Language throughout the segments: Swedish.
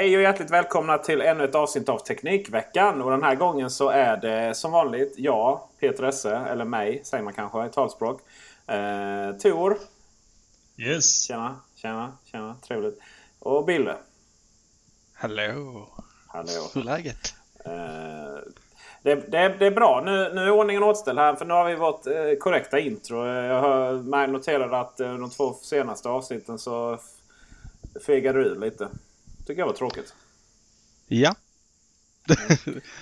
Hej och hjärtligt välkomna till ännu ett avsnitt av Teknikveckan. Och den här gången så är det som vanligt jag, Peter Esse, eller mig säger man kanske i talspråk. Eh, Tor. Yes. Tjena, tjena, tjena. Trevligt. Och Bille. Hallå. Hallå. Hur är läget? Eh, det, det, det, är bra. Nu, nu är ordningen återställd här. För nu har vi vårt eh, korrekta intro. Jag har noterat att eh, de två senaste avsnitten så fegade du ur lite tycker jag var tråkigt. Ja.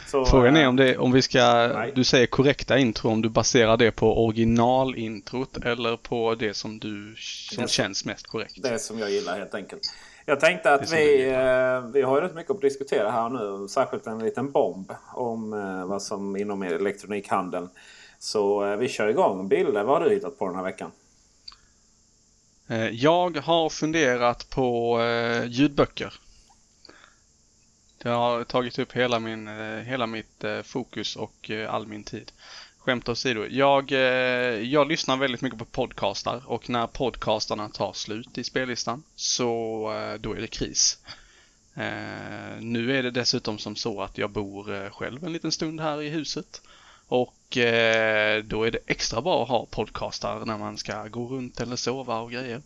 Så, Frågan är om, det, om vi ska, nej. du säger korrekta intro, om du baserar det på originalintrot eller på det som du som det, känns mest korrekt? Det som jag gillar helt enkelt. Jag tänkte att vi, eh, vi har ju rätt mycket att diskutera här nu. Särskilt en liten bomb om eh, vad som inom elektronikhandeln. Så eh, vi kör igång. Bilder, vad har du hittat på den här veckan? Jag har funderat på ljudböcker. Det har tagit upp hela, min, eh, hela mitt eh, fokus och eh, all min tid. Skämt åsido. Jag, jag lyssnar väldigt mycket på podcastar och när podcastarna tar slut i spellistan så då är det kris. Nu är det dessutom som så att jag bor själv en liten stund här i huset. Och då är det extra bra att ha podcastar när man ska gå runt eller sova och grejer.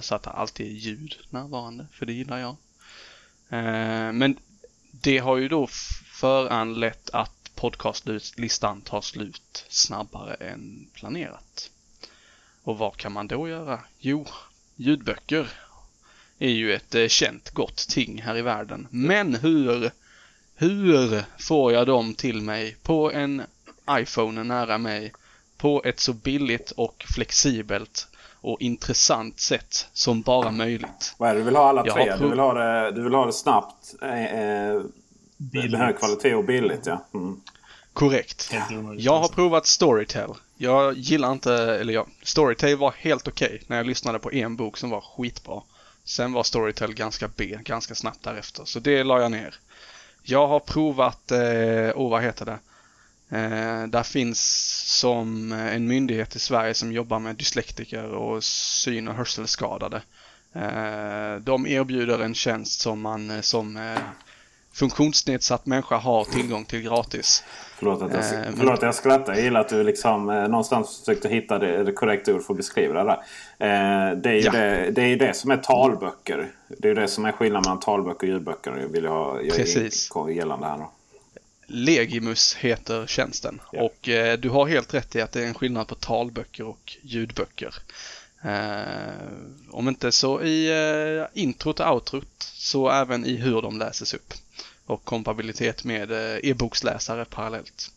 Så att det alltid är ljud närvarande, för det gillar jag. Eh, men det har ju då föranlett att podcastlistan tar slut snabbare än planerat. Och vad kan man då göra? Jo, ljudböcker är ju ett eh, känt gott ting här i världen. Men hur, hur får jag dem till mig på en iPhone nära mig på ett så billigt och flexibelt och intressant sätt som bara möjligt. Vad är det du vill ha alla tre? Du vill ha det, du vill ha det snabbt, eh, eh med hög kvalitet och billigt. Ja. Mm. Korrekt. Jag har provat Storytel. Jag gillar inte, eller ja, Storytel var helt okej okay när jag lyssnade på en bok som var skitbra. Sen var Storytel ganska B, ganska snabbt därefter. Så det la jag ner. Jag har provat, eh, oh vad heter det? Eh, där finns som en myndighet i Sverige som jobbar med dyslektiker och syn och hörselskadade. Eh, de erbjuder en tjänst som man eh, som eh, funktionsnedsatt människa har tillgång till gratis. Förlåt att jag, eh, förlåt jag skrattar. Jag gillar att du liksom eh, någonstans försökte hitta det, det korrekta ord för att beskriva det där. Eh, det, är ju ja. det, det är det som är talböcker. Det är det som är skillnaden mellan talböcker och ljudböcker. Jag vill ha jag Precis. gällande här. Då. Legimus heter tjänsten. Ja. Och eh, du har helt rätt i att det är en skillnad på talböcker och ljudböcker. Eh, om inte så i eh, introt och outrot så även i hur de läses upp. Och kompatibilitet med eh, e-boksläsare parallellt.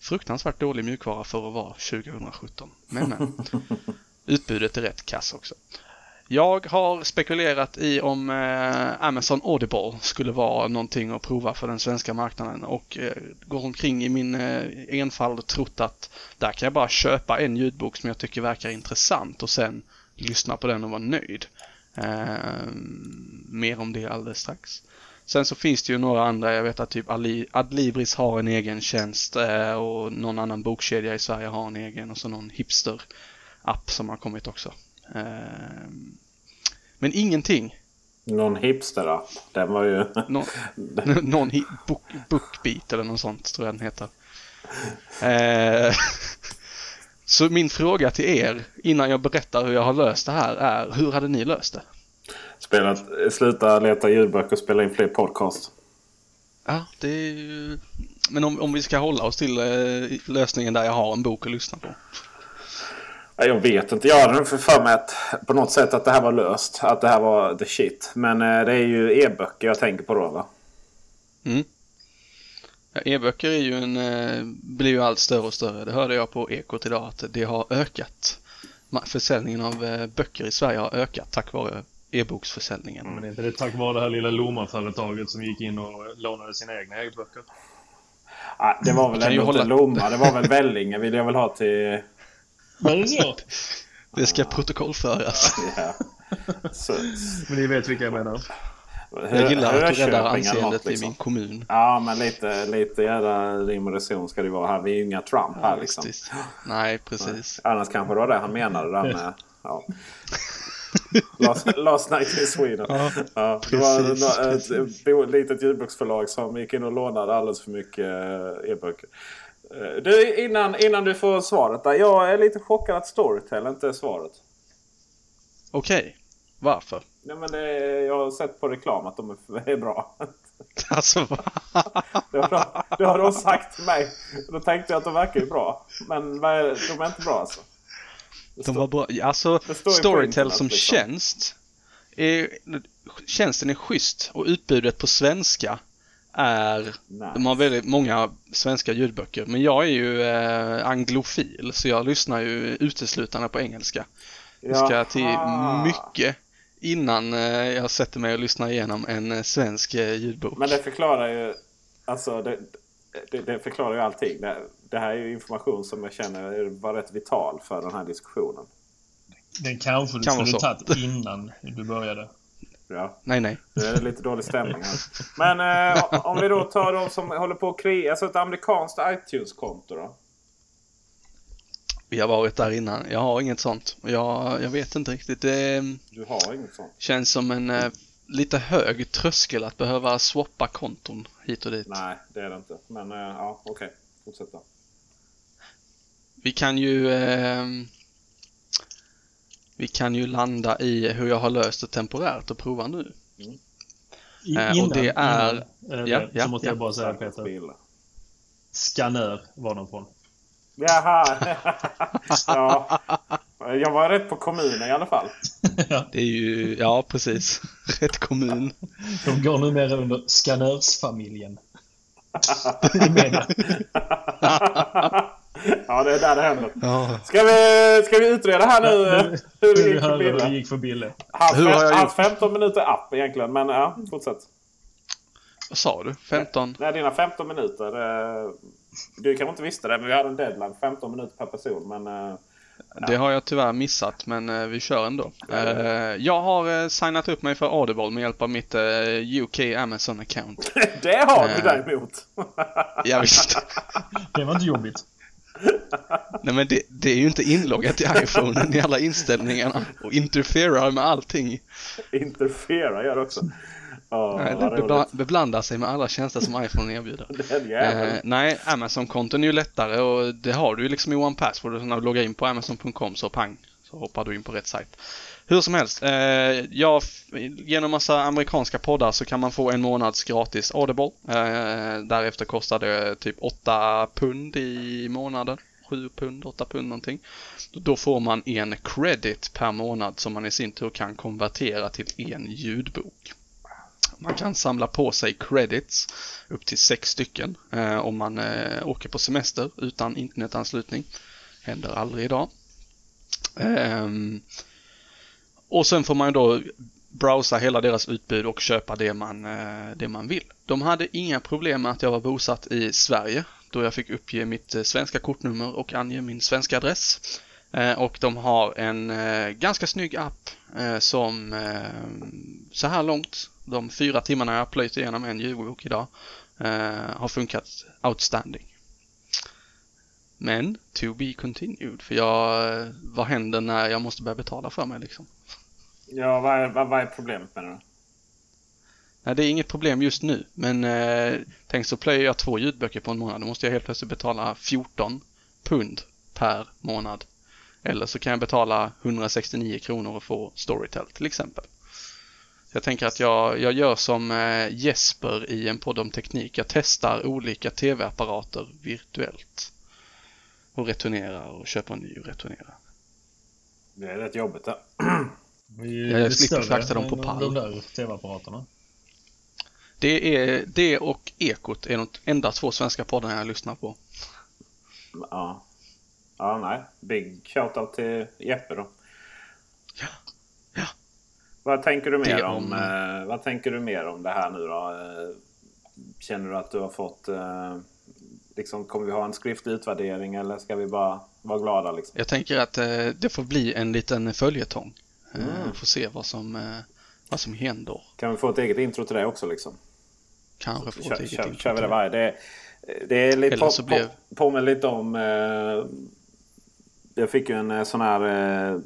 Fruktansvärt dålig mjukvara för att vara 2017. Men, men. Utbudet är rätt kass också. Jag har spekulerat i om eh, Amazon Audible skulle vara någonting att prova för den svenska marknaden och eh, går omkring i min eh, enfald och trott att där kan jag bara köpa en ljudbok som jag tycker verkar intressant och sen lyssna på den och vara nöjd. Eh, mer om det alldeles strax. Sen så finns det ju några andra, jag vet att typ Adlibris har en egen tjänst eh, och någon annan bokkedja i Sverige har en egen och så någon hipster-app som har kommit också. Ehm, men ingenting. Någon hipster-app. Den var ju... Någon, någon book, Bookbeat eller något sånt tror jag den heter. Ehm, så min fråga till er innan jag berättar hur jag har löst det här är hur hade ni löst det? Spelat, sluta leta ljudböcker och spela in fler podcast. Ja, det är ju... Men om, om vi ska hålla oss till eh, lösningen där jag har en bok att lyssna på. Jag vet inte. Jag hade för, för mig att på något sätt att det här var löst. Att det här var the shit. Men eh, det är ju e-böcker jag tänker på då va? Mm. Ja, e-böcker är ju en, eh, blir ju allt större och större. Det hörde jag på Ekot idag att det har ökat. Försäljningen av eh, böcker i Sverige har ökat tack vare e-boksförsäljningen. Men är inte det tack vare det här lilla Lomma-företaget som gick in och lånade sina egna e-böcker? Ah, det var väl ändå inte hålla... Lomma. Det var väl Vellinge vill jag väl ha till var det så? Det ska protokollföras. Ja. Så. Men ni vet vilka jag menar. Jag gillar att du räddar anseendet liksom. i min kommun. Ja, men lite, lite jävla rim och reson ska det vara här. Vi är ju inga Trump här liksom. Precis. Nej, precis. Nej. Annars kanske det var det han menade där med... Ja. last, last Night in Sweden. Ja, ja, det var ett, ett litet ljudboksförlag som gick in och lånade alldeles för mycket eh, e-böcker. Eh, du, innan, innan du får svaret där. Jag är lite chockad att Storytel inte är svaret. Okej. Okay. Varför? Nej, men det, jag har sett på reklam att de är, bra. Alltså va? det, har, det har de sagt till mig. Då tänkte jag att de verkar ju bra. Men de är inte bra alltså. de var bra. Alltså Storytel som liksom. tjänst. Är, tjänsten är schysst och utbudet på svenska är, nice. de har väldigt många svenska ljudböcker, men jag är ju eh, anglofil så jag lyssnar ju uteslutande på engelska. Jag ska till mycket innan eh, jag sätter mig och lyssnar igenom en eh, svensk eh, ljudbok. Men det förklarar ju, alltså det, det, det förklarar ju allting. Det, det, här är ju information som jag känner var rätt vital för den här diskussionen. Den kanske du kan skulle tagit innan du började. Ja. Nej, nej. Det är lite dålig stämning här. Men eh, om vi då tar de som håller på att kreera, alltså ett amerikanskt iTunes-konto då? Vi har varit där innan. Jag har inget sånt. Jag, jag vet inte riktigt. Det du har inget sånt? känns som en eh, lite hög tröskel att behöva swappa konton hit och dit. Nej, det är det inte. Men eh, ja, okej. Okay. Fortsätt då. Vi kan ju eh, vi kan ju landa i hur jag har löst det temporärt och prova nu. Mm. Innan, och det är... Innan, äh, ja, så ja, måste ja. jag bara säga Peter. Skanör var de från. Jaha! ja. Jag var rätt på kommunen i alla fall. ja. Det är ju, ja precis. Rätt kommun. De går numera under Skanörsfamiljen. Ja, det är där det händer. Ja. Ska, vi, ska vi utreda här nu ja, hur det gick för Bille? gick för Bille. Hans, hur har jag hans 15 minuter app egentligen, men ja, fortsätt. Vad sa du? 15? Nej, dina 15 minuter. Du kanske inte visste det, men vi hade en deadline. 15 minuter per person. Men, ja. Det har jag tyvärr missat, men eh, vi kör ändå. Jag har eh, signat upp mig för Audible med hjälp av mitt UK Amazon account. det har du däremot! ja, visst. det var inte jobbigt. Nej men det, det, är ju inte inloggat i iPhonen i alla inställningarna och interferar med allting. Interferar gör också. Oh, nej, det bebla, beblandar sig med alla tjänster som iPhone erbjuder. eh, nej, Amazon-konton är ju lättare och det har du ju liksom i One Password. När du loggar in på Amazon.com så pang, så hoppar du in på rätt sajt. Hur som helst, eh, ja, genom massa amerikanska poddar så kan man få en månads gratis Audible. Eh, därefter kostar det typ 8 pund i månaden. 7 pund, 8 pund någonting. Då får man en credit per månad som man i sin tur kan konvertera till en ljudbok. Man kan samla på sig credits upp till sex stycken eh, om man eh, åker på semester utan internetanslutning. Händer aldrig idag. Eh, och sen får man då browsa hela deras utbud och köpa det man, eh, det man vill. De hade inga problem med att jag var bosatt i Sverige då jag fick uppge mitt eh, svenska kortnummer och ange min svenska adress. Eh, och de har en ganska snygg app som så här långt, de fyra timmarna jag har plöjt igenom en ljudbok idag, har funkat outstanding. Men to be continued, för jag, vad händer när jag måste börja betala för mig liksom? Ja, vad är, vad, vad är problemet med det Nej, det är inget problem just nu, men eh, tänk så plöjer jag två ljudböcker på en månad. Då måste jag helt plötsligt betala 14 pund per månad. Eller så kan jag betala 169 kronor och få Storytel till exempel. Jag tänker att jag, jag gör som eh, Jesper i en podd om teknik. Jag testar olika tv-apparater virtuellt. Och returnerar och köper en ny och returnerar. Det är rätt jobbigt det. Ja, jag slipper frakta dem på pall. De där tv-apparaterna. Det, är, det och Ekot är de enda två svenska poddarna jag lyssnar på. Ja. Ja, nej. Big shoutout till Jeppe då. Ja. Ja. Vad tänker du mer om, om eh, vad tänker du mer om det här nu då? Eh, känner du att du har fått eh, liksom, kommer vi ha en skriftlig utvärdering eller ska vi bara vara glada? Liksom? Jag tänker att eh, det får bli en liten följetong. Mm. Får se vad som, eh, vad som händer. Kan vi få ett eget intro till det också liksom? Kanske få ett eget kör, intro. Kör vi det varje. Det, det är lite på, blev... på, påminner lite om... Eh, jag fick ju en eh, sån här eh,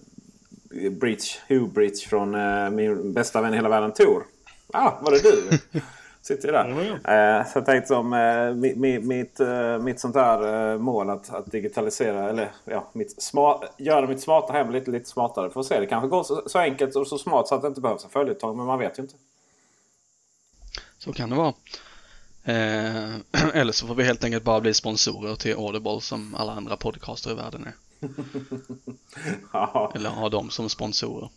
bridge, Hugh Bridge från eh, min bästa vän i hela världen Tor. Ah, var det du? Sitter ju där. Eh, så jag tänkte som eh, mitt, mitt, eh, mitt sånt där eh, mål att, att digitalisera eller ja, mitt smart, göra mitt smarta hem lite, lite smartare. Får se, det kanske går så, så, enkelt och så smart så att det inte behövs en följetong. Men man vet ju inte. Så kan det vara. Eh, eller så får vi helt enkelt bara bli sponsorer till Audible som alla andra podcaster i världen är. ja. Eller ha dem som sponsorer.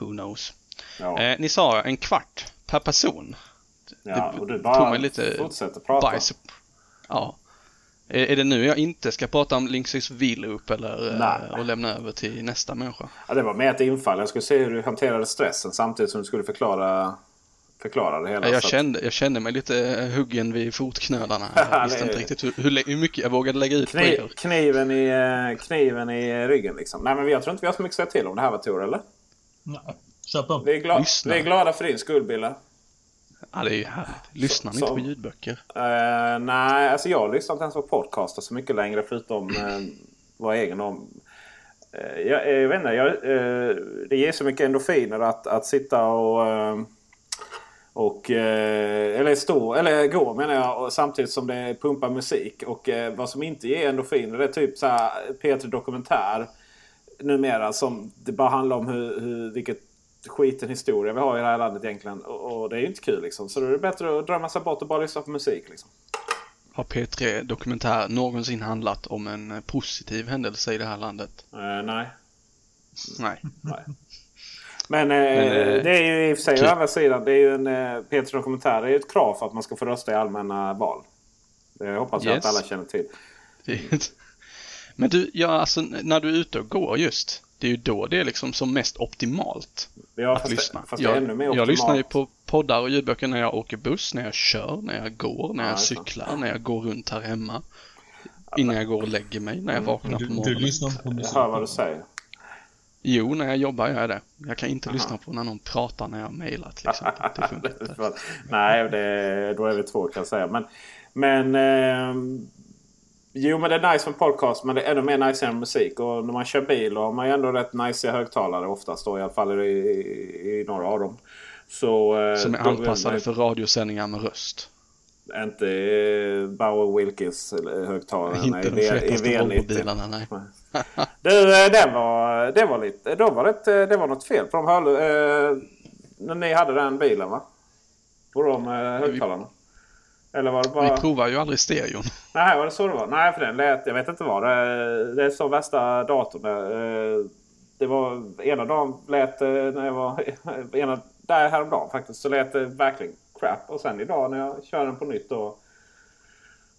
Who knows. Ja. Eh, ni sa en kvart per person. Ja, och du bara lite fortsätter prata. Bajs. Ja. Är, är det nu jag inte ska prata om Linksys V-loop eller eh, Nej. och lämna över till nästa människa? Ja, det var mer ett infall. Jag skulle se hur du hanterade stressen samtidigt som du skulle förklara förklara det hela. Jag, kände, jag kände mig lite huggen vid fotknölarna. Jag visste inte riktigt hur, hur, mycket jag vågade lägga ut Kniv, på er. Kniven i, eh, kniven i ryggen liksom. Nej men jag tror inte vi har så mycket att säga till om det här var Tor eller? Nej, kör på. Vi är, glad, vi är glada för din skull Bille. Ja, det är ju härligt. Lyssnar ni inte på ljudböcker? Uh, nej, alltså jag lyssnar inte ens på podcaster så mycket längre förutom uh, vara egen om. Uh, jag, jag vet inte, jag, uh, det ger så mycket endorfiner att, att sitta och... Uh, och eller stå, eller gå menar jag, och samtidigt som det pumpar musik. Och vad som inte ger endorfiner det är typ så här P3 Dokumentär numera som det bara handlar om hur, hur, vilket skiten historia vi har i det här landet egentligen. Och, och det är ju inte kul liksom. Så då är det bättre att drömma sig bort och bara lyssna på musik liksom. Har P3 Dokumentär någonsin handlat om en positiv händelse i det här landet? Uh, nej. Nej. nej. Men, eh, Men eh, det är ju i och för sig å andra sidan. Det är ju en eh, P3 Dokumentär. Det är ju ett krav för att man ska få rösta i allmänna val. Det hoppas jag yes. att alla känner till. Men du, ja alltså när du är ute och går just det är ju då det är liksom som mest optimalt ja, att lyssna. Det, jag, jag lyssnar ju på poddar och ljudböcker när jag åker buss, när jag kör, när jag går, när ja, jag cyklar, när jag går runt här hemma. Innan jag går och lägger mig, när jag mm. vaknar du, på morgonen. Du lyssnar på musik? Jag hör vad du säger. Jo, när jag jobbar gör jag det. Jag kan inte Aha. lyssna på när någon pratar när jag mejlar till exempel. Det funkar inte. Nej, det, då är vi två kan jag säga. Men, men eh, Jo men det är nice med podcast men det är ännu mer nice än musik. Och när man kör bil har man ju ändå rätt nice högtalare oftast då i alla fall i, i, i några av dem. Så, eh, Som är anpassade för radiosändningar med röst. Inte eh, Bauer Wilkins högtalare. Inte de fetaste Volvo-bilarna nej. du, eh, det var, det var lite, då var det, det var något fel på de hörlu, eh, när ni hade den bilen va? På de högtalarna. Eller var det bara... Vi provar ju aldrig stereon. Nej, var det så det var? Nej, för den lät... Jag vet inte vad det Det är så värsta datorn. Eh, det var ena dagen lät när jag var... Ena, där häromdagen faktiskt så lät det verkligen crap. Och sen idag när jag kör den på nytt då.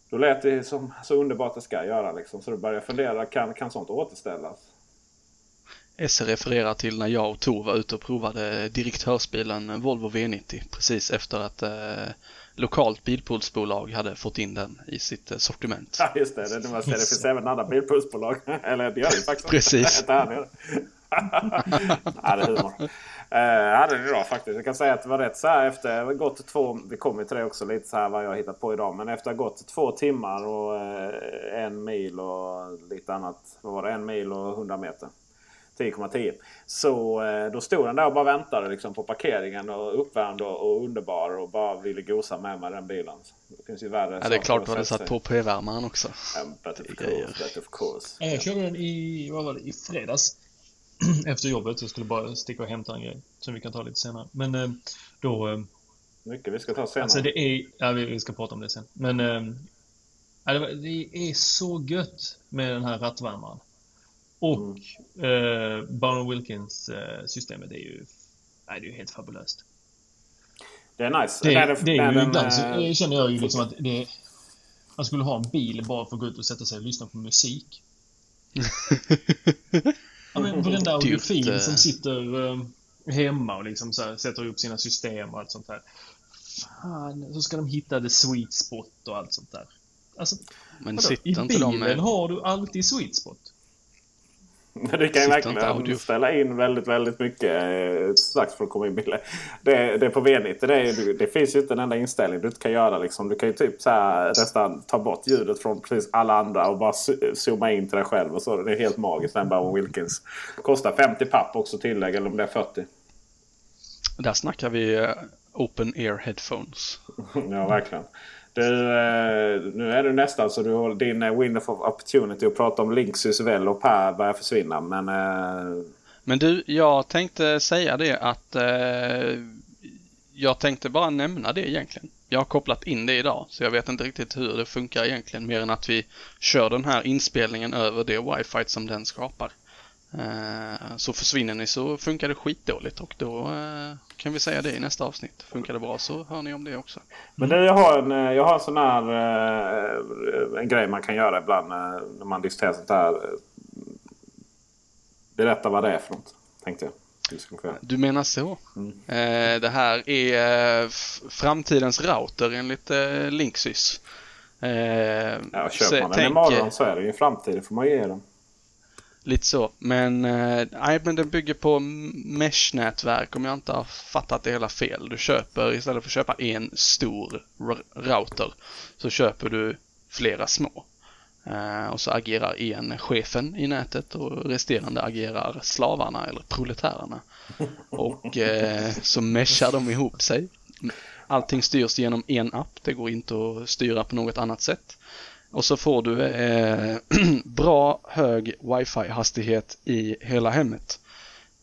Då lät det som så underbart det ska göra liksom. Så då började jag fundera, kan, kan sånt återställas? Esse refererar till när jag och Tor var ute och provade direktörsbilen Volvo V90 precis efter att eh, lokalt bilpoolsbolag hade fått in den i sitt eh, sortiment. Ja just det, det, det, det finns även andra bilpoolsbolag. Eller det gör det faktiskt. Precis. ja, det är humor. Uh, hade det idag faktiskt. Jag kan säga att det var rätt så här efter gått två. Vi kommer till det också lite så här vad jag hittat på idag. Men efter att ha gått två timmar och uh, en mil och lite annat. Vad var det? En mil och 100 meter. 10,10. Så uh, då stod den där och bara väntade liksom, på parkeringen och uppvärmd och, underbar och bara ville gosa med mig den bilen. Det finns ju värre Ja det är klart du hade satt på p-värmaren också. But of course, but of course. Jag körde den i, vad var det, i fredags. efter jobbet. Jag skulle bara sticka och hämta en grej som vi kan ta lite senare. Men eh, då... Eh, Mycket vi ska ta senare. Alltså det är... Ja, vi ska prata om det sen. Men... Eh, det är så gött med den här rattvärmaren. Och mm. eh, Barn Wilkins eh, systemet är ju... Nej, det är ju helt fabulöst. Det är nice. Det, det, det är ju ibland så äh, känner jag ju liksom att det... Man skulle ha en bil bara för att gå ut och sätta sig och lyssna på musik. Ja, men varenda audiofil eh. som sitter uh, hemma och liksom så här, sätter upp sina system och allt sånt där. Fan, så ska de hitta the sweet spot och allt sånt där. Alltså, men vadå? I bilen med... har du alltid sweet spot. Du kan ju verkligen ställa in väldigt, väldigt mycket eh, strax för att komma in bilder. Det, det är på V90. Det, är, det finns ju inte en enda inställning du inte kan göra. Liksom. Du kan ju typ så här, nästan ta bort ljudet från precis alla andra och bara zooma in till dig själv. Och så. Det är helt magiskt. Den Bowen Wilkins. Kostar 50 papp också tillägg eller om det är 40. Där snackar vi uh, open ear headphones. ja, verkligen. Du, eh, nu är du nästan så du har din eh, window of opportunity att prata om Linksys väl och Per börjar försvinna. Men, eh, men du, jag tänkte säga det att eh, jag tänkte bara nämna det egentligen. Jag har kopplat in det idag så jag vet inte riktigt hur det funkar egentligen mer än att vi kör den här inspelningen över det wifi som den skapar. Eh, så försvinner ni så funkar det skitdåligt och då eh, kan vi säga det i nästa avsnitt. Funkar det bra så hör ni om det också. Men jag, har en, eh, jag har en sån här en grej man kan göra ibland när man diskuterar sånt här. Berätta vad det är för något, tänkte jag. Du menar så? Mm. det här är framtidens router enligt Linksys. ja, köper man den tänk... imorgon så är det ju framtiden får man ge den. Lite så. Men, eh, nej, men den bygger på mesh-nätverk om jag inte har fattat det hela fel. Du köper, istället för att köpa en stor router, så köper du flera små. Eh, och så agerar en chefen i nätet och resterande agerar slavarna eller proletärerna. Och eh, så meshar de ihop sig. Allting styrs genom en app, det går inte att styra på något annat sätt. Och så får du eh, bra hög wifi-hastighet i hela hemmet.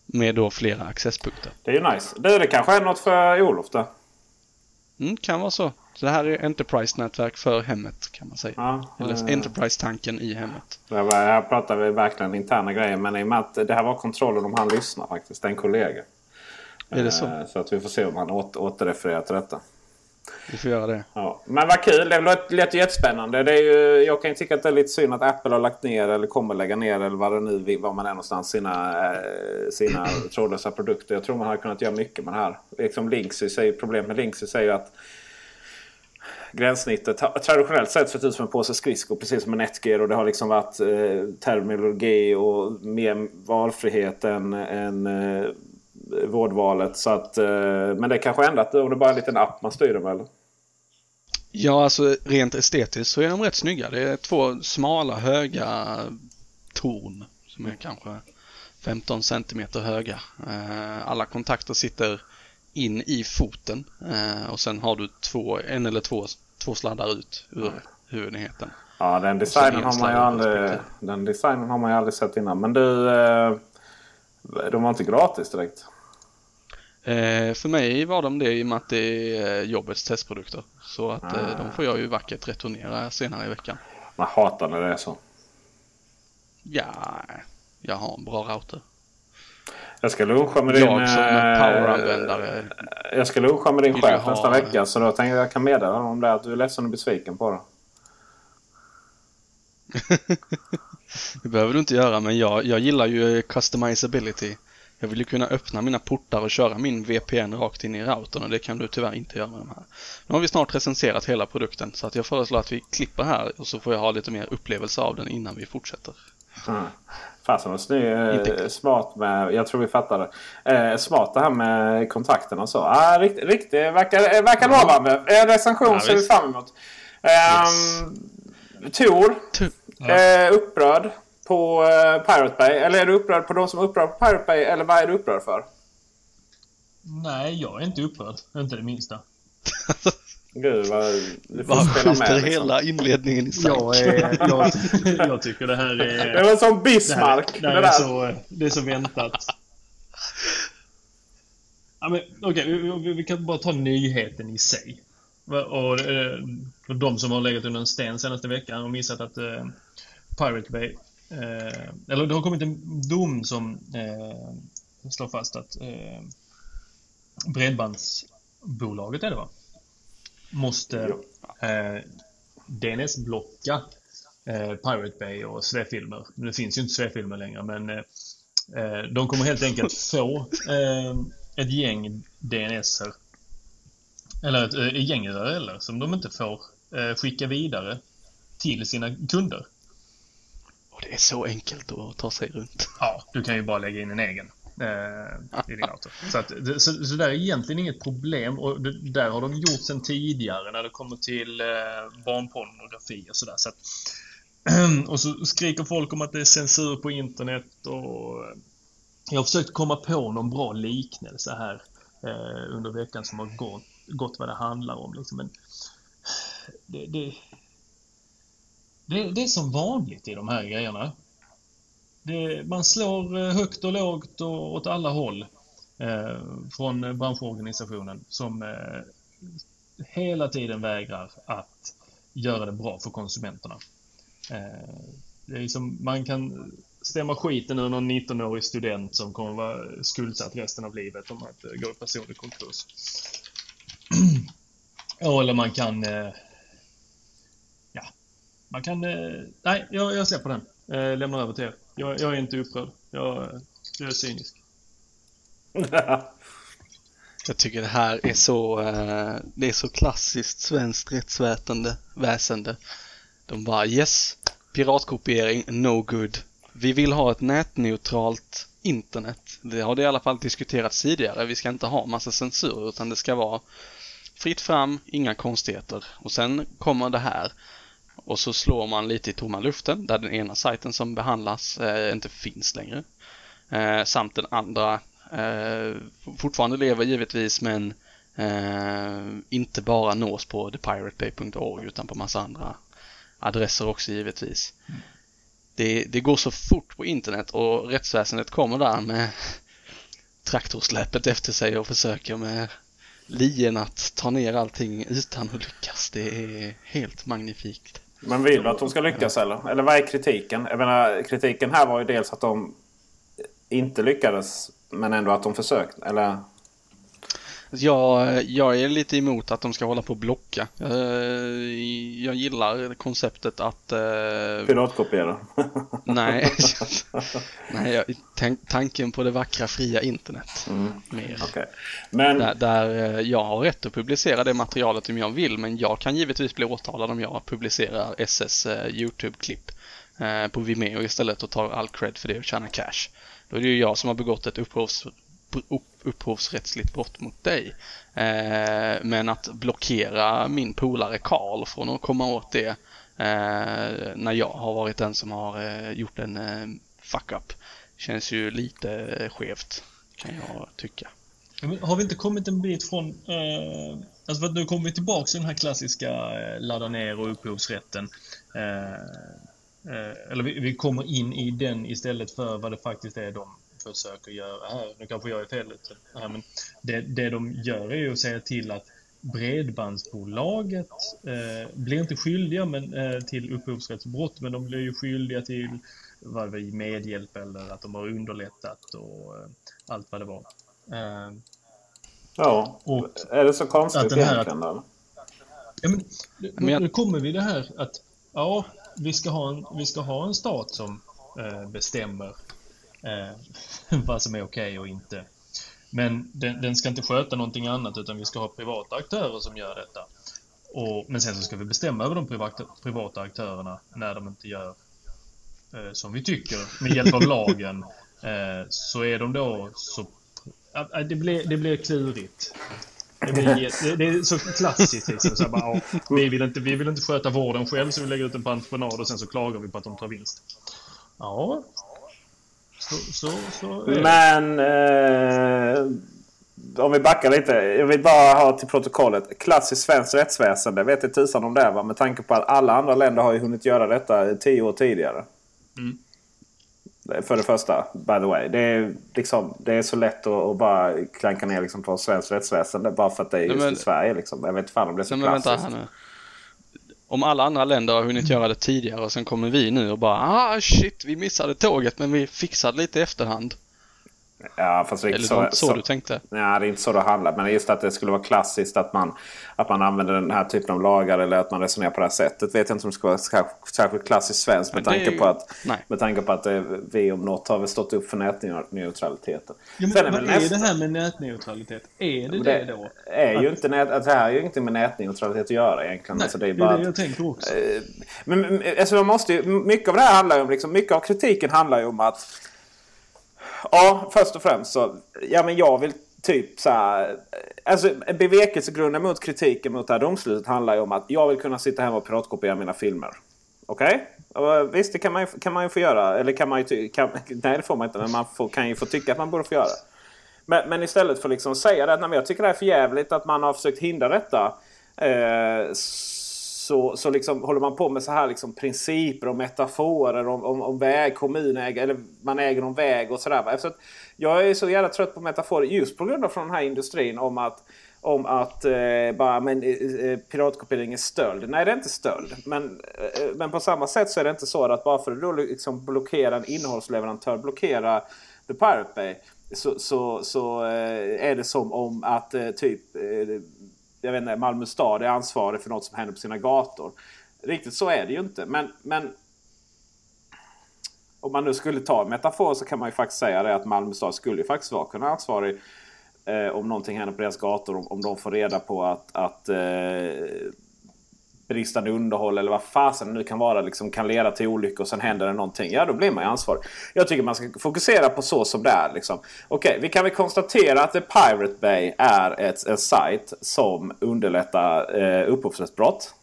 Med då flera accesspunkter. Det är ju nice. Det, det kanske är något för Olof där. Mm, kan vara så. Så det här är Enterprise-nätverk för hemmet kan man säga. Ja, Eller eh, Enterprise-tanken i hemmet. här pratar vi verkligen interna grejer. Men i och med att det här var kontrollen om han lyssnar faktiskt. Det är en kollega. Är det så? Eh, så att vi får se om han åter, återrefererar till detta. Vi får göra det. Ja. Men vad kul. Det lät, lät jättespännande. Det är ju, jag kan ju tycka att det är lite synd att Apple har lagt ner eller kommer lägga ner eller vad det nu var man är någonstans sina, eh, sina trådlösa produkter. Jag tror man hade kunnat göra mycket med det här. Liksom Linksy säger, problemet med Linksy säger att gränssnittet traditionellt sett sett ut som en påse skridskor precis som en Netgear. Och det har liksom varit eh, terminologi och mer valfrihet än, än eh, vårdvalet. Så att, eh, men det kanske ändrat om det bara är en liten app man styr dem eller? Ja, alltså rent estetiskt så är de rätt snygga. Det är två smala höga torn som är kanske 15 centimeter höga. Eh, alla kontakter sitter in i foten eh, och sen har du två, en eller två, två sladdar ut ur huvudenheten. Ja, den designen, har man ju aldrig, den designen har man ju aldrig sett innan. Men du, de var inte gratis direkt? Eh, för mig var de det i och med att det är jobbets testprodukter. Så att eh, de får jag ju vackert returnera senare i veckan. Man hatar när det är så. Ja, jag har en bra router. Jag ska luncha med din... Jag som eh, poweranvändare. Jag ska luncha med din chef ha- nästa vecka. Så då tänkte jag kan meddela honom om det. Att du är ledsen och besviken på det. Det behöver du inte göra men jag, jag gillar ju customizability. Jag vill ju kunna öppna mina portar och köra min VPN rakt in i routern och det kan du tyvärr inte göra med de här. Nu har vi snart recenserat hela produkten så att jag föreslår att vi klipper här och så får jag ha lite mer upplevelse av den innan vi fortsätter. Mm. Fasen vad snygg. eh, Smart med... Jag tror vi fattar det. Eh, smart det här med kontakterna och så. Ah, riktigt, riktigt, verkar, eh, verkar lovande. Eh, recension Ja, ser vi fram emot. Um, Tor. Tu- Eh, upprörd på eh, Pirate Bay. Eller är du upprörd på de som är upprörda på Pirate Bay? Eller vad är du upprörd för? Nej, jag är inte upprörd. Inte det minsta. Gud vad... Du får spela skjuter med liksom. hela inledningen i sank. Jag, är, jag, jag tycker det här är... Det var som Det här, Bismarck. det här det är, så, det är så väntat. Ja, men, Okej, vi, vi, vi kan bara ta nyheten i sig. Va- Och, eh, de som har legat under en sten senaste veckan och missat att eh, Pirate Bay... Eh, eller det har kommit en dom som eh, slår fast att eh, Bredbandsbolaget är det va? Måste eh, DNS-blocka eh, Pirate Bay och Svefilmer. Det finns ju inte Svefilmer längre men eh, eh, de kommer helt enkelt få ett gäng DNSer eller ett gäng URLer som de inte får skicka vidare till sina kunder. Det är så enkelt att ta sig runt. Ja, du kan ju bara lägga in en egen eh, i din auto. Så, att, så, så det är egentligen inget problem och det, där har de gjort sen tidigare när det kommer till eh, barnpornografi och sådär. Så att, och så skriker folk om att det är censur på internet och eh, jag har försökt komma på någon bra liknelse här eh, under veckan som har gått, gått vad det handlar om. Liksom. Men det, det, det, det är som vanligt i de här grejerna. Det, man slår eh, högt och lågt och åt alla håll eh, från eh, branschorganisationen som eh, hela tiden vägrar att göra det bra för konsumenterna. Eh, det är som, man kan stämma skiten ur någon 19-årig student som kommer vara skuldsatt resten av livet om att eh, gå i personlig konkurs. Ja, Eller man kan... Eh, man kan... Eh, nej, jag, jag släpper den. Eh, lämnar över till er. Jag, jag är inte upprörd. Jag, jag är cynisk. Jag tycker det här är så, eh, det är så klassiskt svenskt rättsväsende, väsende. De bara yes, piratkopiering, no good. Vi vill ha ett nätneutralt internet. Det har det i alla fall diskuterats tidigare. Vi ska inte ha massa censur utan det ska vara fritt fram, inga konstigheter. Och sen kommer det här och så slår man lite i tomma luften där den ena sajten som behandlas eh, inte finns längre. Eh, samt den andra eh, fortfarande lever givetvis men eh, inte bara nås på thepiratebay.org utan på massa andra adresser också givetvis. Det, det går så fort på internet och rättsväsendet kommer där med traktorsläpet efter sig och försöker med lien att ta ner allting utan att lyckas. Det är helt magnifikt. Men vill du att de ska lyckas eller? Eller vad är kritiken? Jag menar, kritiken här var ju dels att de inte lyckades. Men ändå att de försökte. Eller? Jag, jag är lite emot att de ska hålla på och blocka. Eh, Jag gillar konceptet att... eh, Piratkopiera. Nej, nej tanken på det vackra fria internet. Mer. Okej. Men Där, där eh, jag har rätt att publicera det materialet om jag vill men jag kan givetvis bli åtalad om jag publicerar SS YouTube-klipp på Vimeo istället och tar all cred för det och tjänar cash. Då är det ju jag som har begått ett upphovs, upp, upphovsrättsligt brott mot dig. Eh, men att blockera min polare Karl från att komma åt det eh, när jag har varit den som har eh, gjort en eh, fuck-up känns ju lite eh, skevt kan jag tycka. Men Har vi inte kommit en bit från... Eh, alltså för att nu kommer vi tillbaka till den här klassiska eh, ladda ner och upphovsrätten. Eh, eh eller vi, vi kommer in i den istället för vad det faktiskt är de försöker göra här, nu kanske jag är fel ute här, men det, det de gör är ju att säga till att Bredbandsbolaget eh, blir inte skyldiga men, eh, till upphovsrättsbrott, men de blir ju skyldiga till vad det medhjälp eller att de har underlättat och eh, allt vad det var. Eh, ja, och är det så konstigt egentligen? Här, ja, men, nu, nu kommer vi det här att ja, vi ska ha en, vi ska ha en stat som eh, bestämmer vad som är okej okay och inte. Men den, den, ska inte sköta någonting annat utan vi ska ha privata aktörer som gör detta. Och, men sen så ska vi bestämma över de privata, privata aktörerna när de inte gör eh, som vi tycker med hjälp av lagen. Eh, så är de då så... det, blir, det blir klurigt. Det, blir, det, är så klassiskt liksom. Så bara, ja, vi, vill inte, vi vill inte sköta vården själv så vi lägger ut den på entreprenad och sen så klagar vi på att de tar vinst. Ja, så, så, så Men eh, om vi backar lite. Jag vill bara ha till protokollet. Klassiskt svenskt rättsväsende. Vet inte tusan om det va? Med tanke på att alla andra länder har ju hunnit göra detta tio år tidigare. Mm. För det första, by the way. Det är, liksom, det är så lätt att, att bara klanka ner liksom på svenskt rättsväsende. Bara för att det är just men, i Sverige. Liksom. Jag vet inte fan om det är så klassiskt. Om alla andra länder har hunnit göra det tidigare och sen kommer vi nu och bara ah shit vi missade tåget men vi fixade lite i efterhand. Ja, fast Eller så, så, så du tänkte? Nej, det är inte så det handlar. Men just att det skulle vara klassiskt att man, att man använder den här typen av lagar eller att man resonerar på det här sättet. Vet jag inte om det ska vara särskilt klassiskt svenskt med, tanke på att, med tanke på att vi om något har väl stått upp för nätneutraliteten. Ja, men, vad är nästa... det här med nätneutralitet? Är det det, det då? Är ju inte nät, det här har ju inte med nätneutralitet att göra egentligen. Nej, alltså, det är, bara det är det jag tänker också. Eh, men, alltså, man måste ju, mycket av det här handlar ju om, liksom, mycket av kritiken handlar ju om att Ja, först och främst så. Ja, men jag vill typ så här. Alltså bevekelsegrunden mot kritiken mot det här domslutet handlar ju om att jag vill kunna sitta hemma och piratkopiera mina filmer. Okej? Okay? Visst, det kan man, ju, kan man ju få göra. Eller kan man ju kan, Nej, det får man inte. Men man får, kan ju få tycka att man borde få göra. Men, men istället för liksom att liksom säga det att jag tycker det är för jävligt att man har försökt hindra detta. Eh, så, så liksom håller man på med så här liksom principer och metaforer om, om, om väg, kommunäg, eller man äger någon väg och sådär. jag är så jävla trött på metaforer just på grund av från den här industrin om att om att eh, bara, men, eh, eh, piratkopiering är stöld. Nej, det är inte stöld. Men, eh, men på samma sätt så är det inte så att bara för att då liksom blockera en innehållsleverantör, blockera The Pirate Bay. Så, så, så eh, är det som om att eh, typ eh, jag vet inte, Malmö stad är ansvarig för något som händer på sina gator. Riktigt så är det ju inte. Men, men om man nu skulle ta en metafor så kan man ju faktiskt säga det att Malmö stad skulle ju faktiskt vara kunna ansvarig eh, om någonting händer på deras gator. Om, om de får reda på att, att eh, bristande underhåll eller vad fasen det nu kan vara liksom kan leda till olyckor och sen händer det någonting. Ja, då blir man ju ansvarig. Jag tycker man ska fokusera på så som det är. Liksom. Okej, okay, vi kan väl konstatera att The Pirate Bay är ett, en sajt som underlättar eh, upphovsrättsbrott.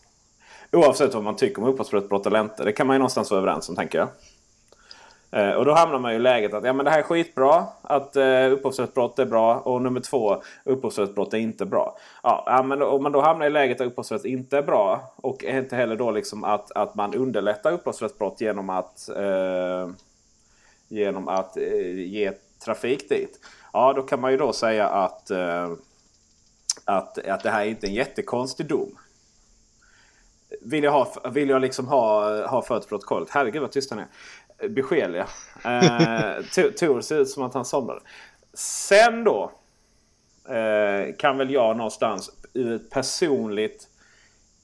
Oavsett vad man tycker om upphovsrättsbrott eller inte. Det kan man ju någonstans vara överens om tänker jag. Eh, och då hamnar man i läget att ja, men det här är skitbra. Att eh, upphovsrättsbrott är bra. Och nummer två, upphovsrättsbrott är inte bra. Ja, men om man då hamnar i läget att upphovsrätt inte är bra. Och inte heller då liksom att, att man underlättar upphovsrättsbrott genom att, eh, genom att eh, ge trafik dit. Ja, då kan man ju då säga att, eh, att, att det här är inte en jättekonstig dom. Vill jag ha, vill jag liksom ha, ha fört protokollet? Herregud vad tyst han är beskedliga. Eh, Tor ser ut som att han somnade. Sen då eh, kan väl jag någonstans ur ett personligt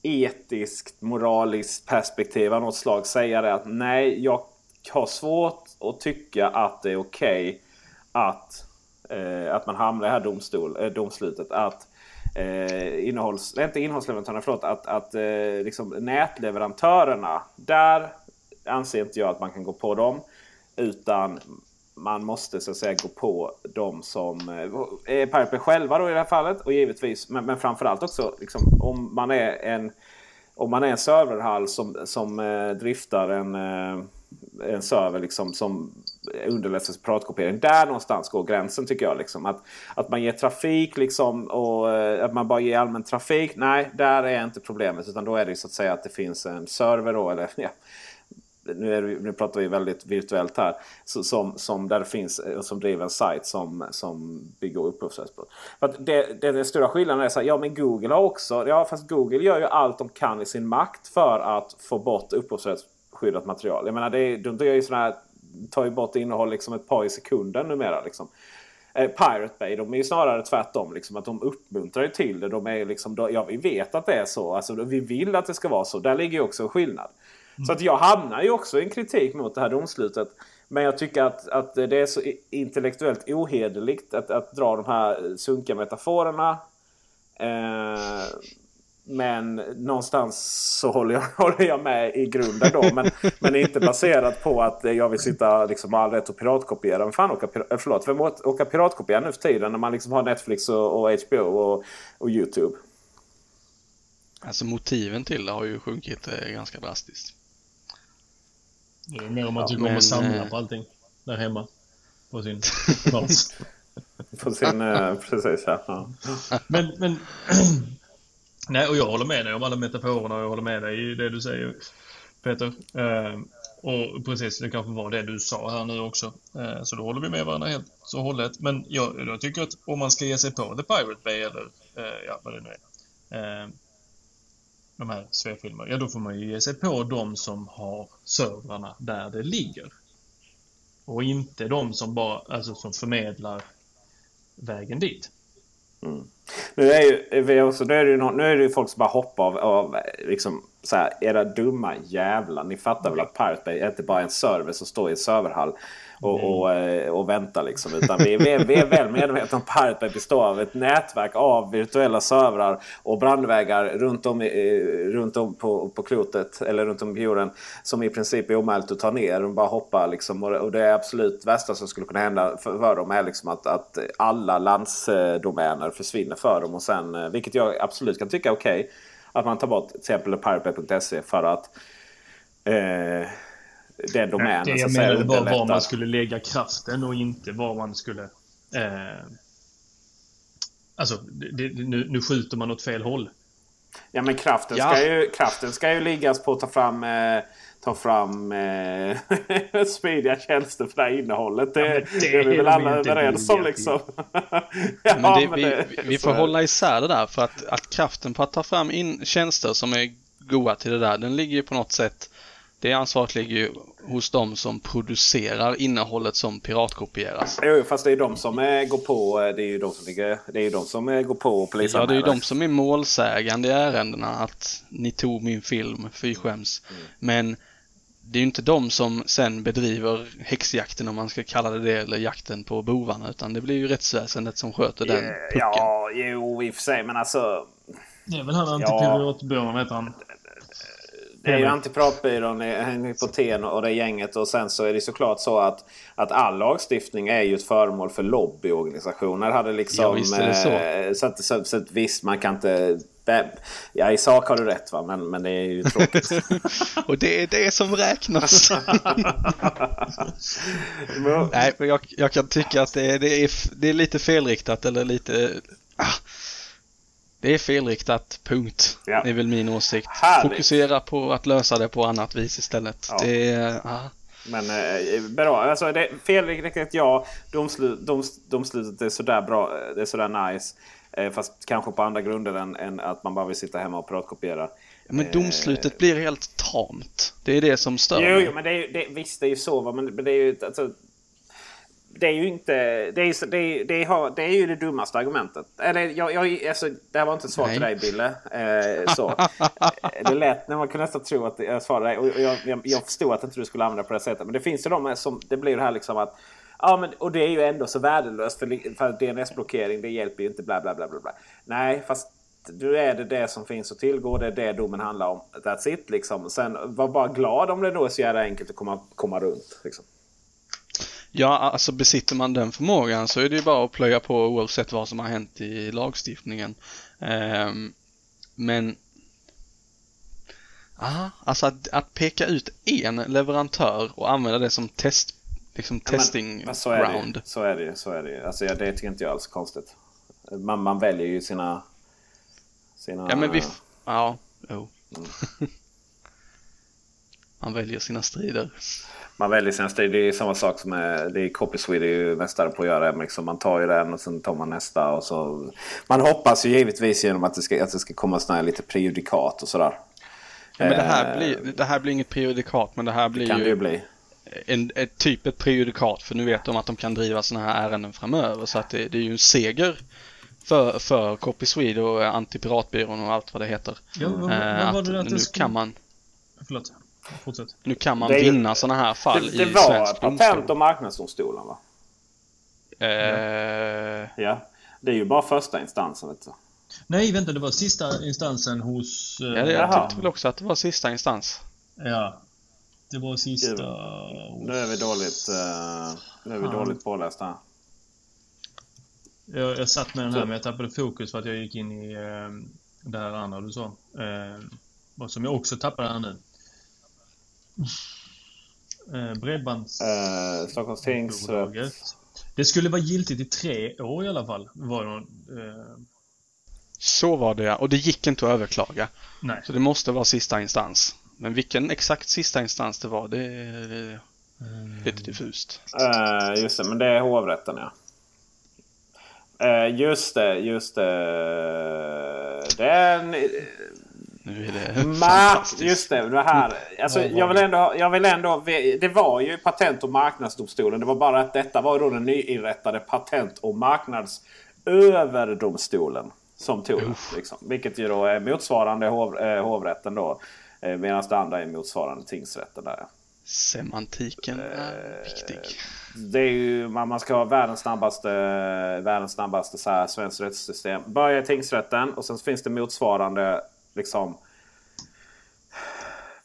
etiskt, moraliskt perspektiv av något slag säga det att nej, jag har svårt att tycka att det är okej okay att, eh, att man hamnar i det här domstol, eh, domslutet. Att eh, innehålls, inte innehållsleverantörerna, förlåt, att, att eh, liksom nätleverantörerna, där anser inte jag att man kan gå på dem. Utan man måste så att säga gå på de som eh, är Piper själva då i det här fallet. Och givetvis, men, men framförallt också liksom, om man är en om man är en serverhall som, som eh, driftar en, eh, en server liksom, som underlättar piratkopiering. Där någonstans går gränsen tycker jag. Liksom. Att, att man ger trafik liksom, och eh, att man bara ger allmän trafik. Nej, där är inte problemet. Utan då är det så att säga att det finns en server då, eller ja, nu, är nu pratar vi väldigt virtuellt här. Så, som, som där det finns eh, som driver en sajt som, som begår upphovsrättsbrott. Det, det, den stora skillnaden är så här, ja men Google har också, ja fast Google gör ju allt de kan i sin makt för att få bort upphovsrättsskyddat material. Jag menar det är, de gör ju sådana här, tar ju bort innehåll liksom ett par i sekunden numera. Liksom. Eh, Pirate Bay de är ju snarare tvärtom. Liksom, att de uppmuntrar ju till det. De är liksom, ja, vi vet att det är så. Alltså, vi vill att det ska vara så. Där ligger ju också en skillnad. Så att jag hamnar ju också i en kritik mot det här domslutet. Men jag tycker att, att det är så intellektuellt ohederligt att, att dra de här sunkiga metaforerna. Eh, men någonstans så håller jag, håller jag med i grunden då. Men, men inte baserat på att jag vill sitta liksom all rätt och piratkopiera. Men fan åka, eh, förlåt, vem åka piratkopiera nu för tiden när man liksom har Netflix och, och HBO och, och YouTube? Alltså motiven till det har ju sjunkit eh, ganska drastiskt. Det är mer om man tycker ja, om att samla på allting där hemma. På sin bas. på sin, precis ja. Men, men Nej, och jag håller med dig om alla metaforerna och jag håller med dig i det du säger Peter. Eh, och precis, det kanske var det du sa här nu också. Eh, så då håller vi med varandra helt så hållet. Men jag, jag tycker att om man ska ge sig på The Pirate Bay eller eh, ja, vad det nu är. De här svefilmerna, ja då får man ju ge sig på de som har servrarna där det ligger. Och inte de som bara, alltså som förmedlar vägen dit. Mm. Nu är, ju, vi också, nu, är det ju, nu är det ju folk som bara hoppar av, av liksom, så här, era dumma jävlar. Ni fattar väl att Pirate Bay är inte bara en server som står i en serverhall och, mm. och, eh, och vänta. Liksom. Utan vi, vi, är, vi är väl medvetna om att Pirate består av ett nätverk av virtuella servrar och brandvägar runt om, runt om på, på klotet eller runt om jorden. Som i princip är omöjligt att ta ner. De bara hoppar liksom. Och, det absolut värsta som skulle kunna hända för, för dem är liksom att, att alla landsdomäner försvinner för dem. Och sen, eh, vilket jag absolut kan tycka är okej. Okay, att man tar bort till exempel piratebay.se för att eh, den domänen. Det jag menade var var man skulle lägga kraften och inte var man skulle... Eh, alltså, det, nu, nu skjuter man åt fel håll. Ja men kraften, ja. Ska, ju, kraften ska ju liggas på att ta fram, eh, ta fram eh, smidiga tjänster för det här innehållet. Det, ja, det, det är vi väl alla överens om liksom. ja, men det, men vi, vi får hålla isär det där för att, att kraften på att ta fram in tjänster som är goda till det där, den ligger ju på något sätt det ansvaret ligger ju hos de som producerar innehållet som piratkopieras. Jo, fast det är de som eh, går på. Eh, det är ju de som, ligger, det är de som eh, går på och polisanmäler. Ja, det är ju de som är målsägande i ärendena att ni tog min film, fy skäms. Mm. Men det är ju inte de som sen bedriver häxjakten om man ska kalla det det eller jakten på bovarna utan det blir ju rättsväsendet som sköter den pucken. Ja, jo i och för sig men alltså. Det är väl han antipiratbyrån ja, heter han. Det är ju Antipratbyrån, Hypoten och det gänget. Och sen så är det såklart så att, att all lagstiftning är ju ett föremål för lobbyorganisationer. Hade liksom, ja, visst är det så. Eh, så, att, så, så att visst, man kan inte... Ja, i sak har du rätt va, men, men det är ju tråkigt. och det är det som räknas. Nej, men jag, jag kan tycka att det är, det, är, det är lite felriktat eller lite... Ah, det är felriktat, punkt. Ja. Det är väl min åsikt. Härligt. Fokusera på att lösa det på annat vis istället. Ja. Det är, Men eh, bra. Alltså, det, felriktat ja. Domslut, doms, domslutet är sådär bra. Det är sådär nice. Eh, fast kanske på andra grunder än, än, att man bara vill sitta hemma och piratkopiera. Men domslutet eh, blir helt tamt. Det är det som stör jo, mig. Jo, men det är, det, visst det är ju så. Va? Men det är ju, alltså, det är ju inte... Det är, det, det, har, det är ju det dummaste argumentet. Eller jag, jag, alltså, det här var inte ett svar till dig Bille. Eh, så. det lät när man kunde nästan tro att jag svarade dig. Och jag, jag, jag förstod att inte du skulle använda det på det sättet. Men det finns ju de som... Det blir det här liksom att... Ja, men, och det är ju ändå så värdelöst för, för DNS-blockering det hjälper ju inte bla bla bla bla. bla. Nej, fast nu är det det som finns att tillgå. Det är det domen handlar om. That's it liksom. Sen var bara glad om det då är så jävla enkelt att komma, komma runt. Liksom. Ja, alltså besitter man den förmågan så är det ju bara att plöja på oavsett vad som har hänt i lagstiftningen. Um, men Aha, alltså att, att, peka ut en leverantör och använda det som test, liksom ja, testing men, så ground. Det, så är det ju. Så är det Alltså, ja, det tycker inte jag alls konstigt. Man, man väljer ju sina... sina... Ja, men vi... Ja, jo. Mm. Man väljer sina strider. Man väljer sina strider. Det är samma sak som är, det är Copy Swede är ju mästare på att göra. Liksom man tar ju den och sen tar man nästa. Och så. Man hoppas ju givetvis genom att det ska, att det ska komma sådana här lite prejudikat och sådär. Ja, men det, här blir, det här blir inget prejudikat men det här blir det kan ju det ju bli. en, ett, typ ett prejudikat för nu vet de att de kan driva sådana här ärenden framöver så att det, det är ju en seger för, för Copy Swede och Antipiratbyrån och allt vad det heter. Ja, vad, Eh, vad var att det att det nu skulle... kan man, Förlåt. Fortsätt. nu kan man Det vinna sådana här fall Det, det i var svensk Patent domstol. och marknadsdomstolen va? Eh, Ja. Det är ju bara första instansen vet du. Nej, vänta, det var sista instansen hos... eh, ja, det, jag tyckte väl också att det var sista instans. ja. Det var sista... Nu är vi dåligt, uh, nu är vi Fan. dåligt pålästa här. Jag, jag satt med den här men jag tappade fokus för att jag gick in i eh, det här andra du sa. Eh, som jag också tappade här nu. Eh, bredbands... Uh, Stockholms tingsrätt. Det skulle vara giltigt i tre år i alla fall. Var det eh, Så var det ja, och det gick inte att överklaga. nej. Så det måste vara sista instans. Men vilken exakt sista instans det var, det är lite diffust. Eh, just det, men det är hovrätten ja. Eh, just det, just det. Den... Nu är det Ma, fantastiskt. just det, det här. Alltså, jag vill ändå, jag vill ändå, det var ju Patent och marknadsdomstolen. Det var bara att detta var då den nyinrättade Patent och marknadsöverdomstolen. Som tog det. Liksom. Vilket ju då är motsvarande hov, eh, hovrätten då. Eh, Medan det andra är motsvarande tingsrätten där. Semantiken är viktig. Det är ju, man, man ska ha världens snabbaste, världens snabbaste så här, svenskt rättssystem. Börja i tingsrätten och sen finns det motsvarande liksom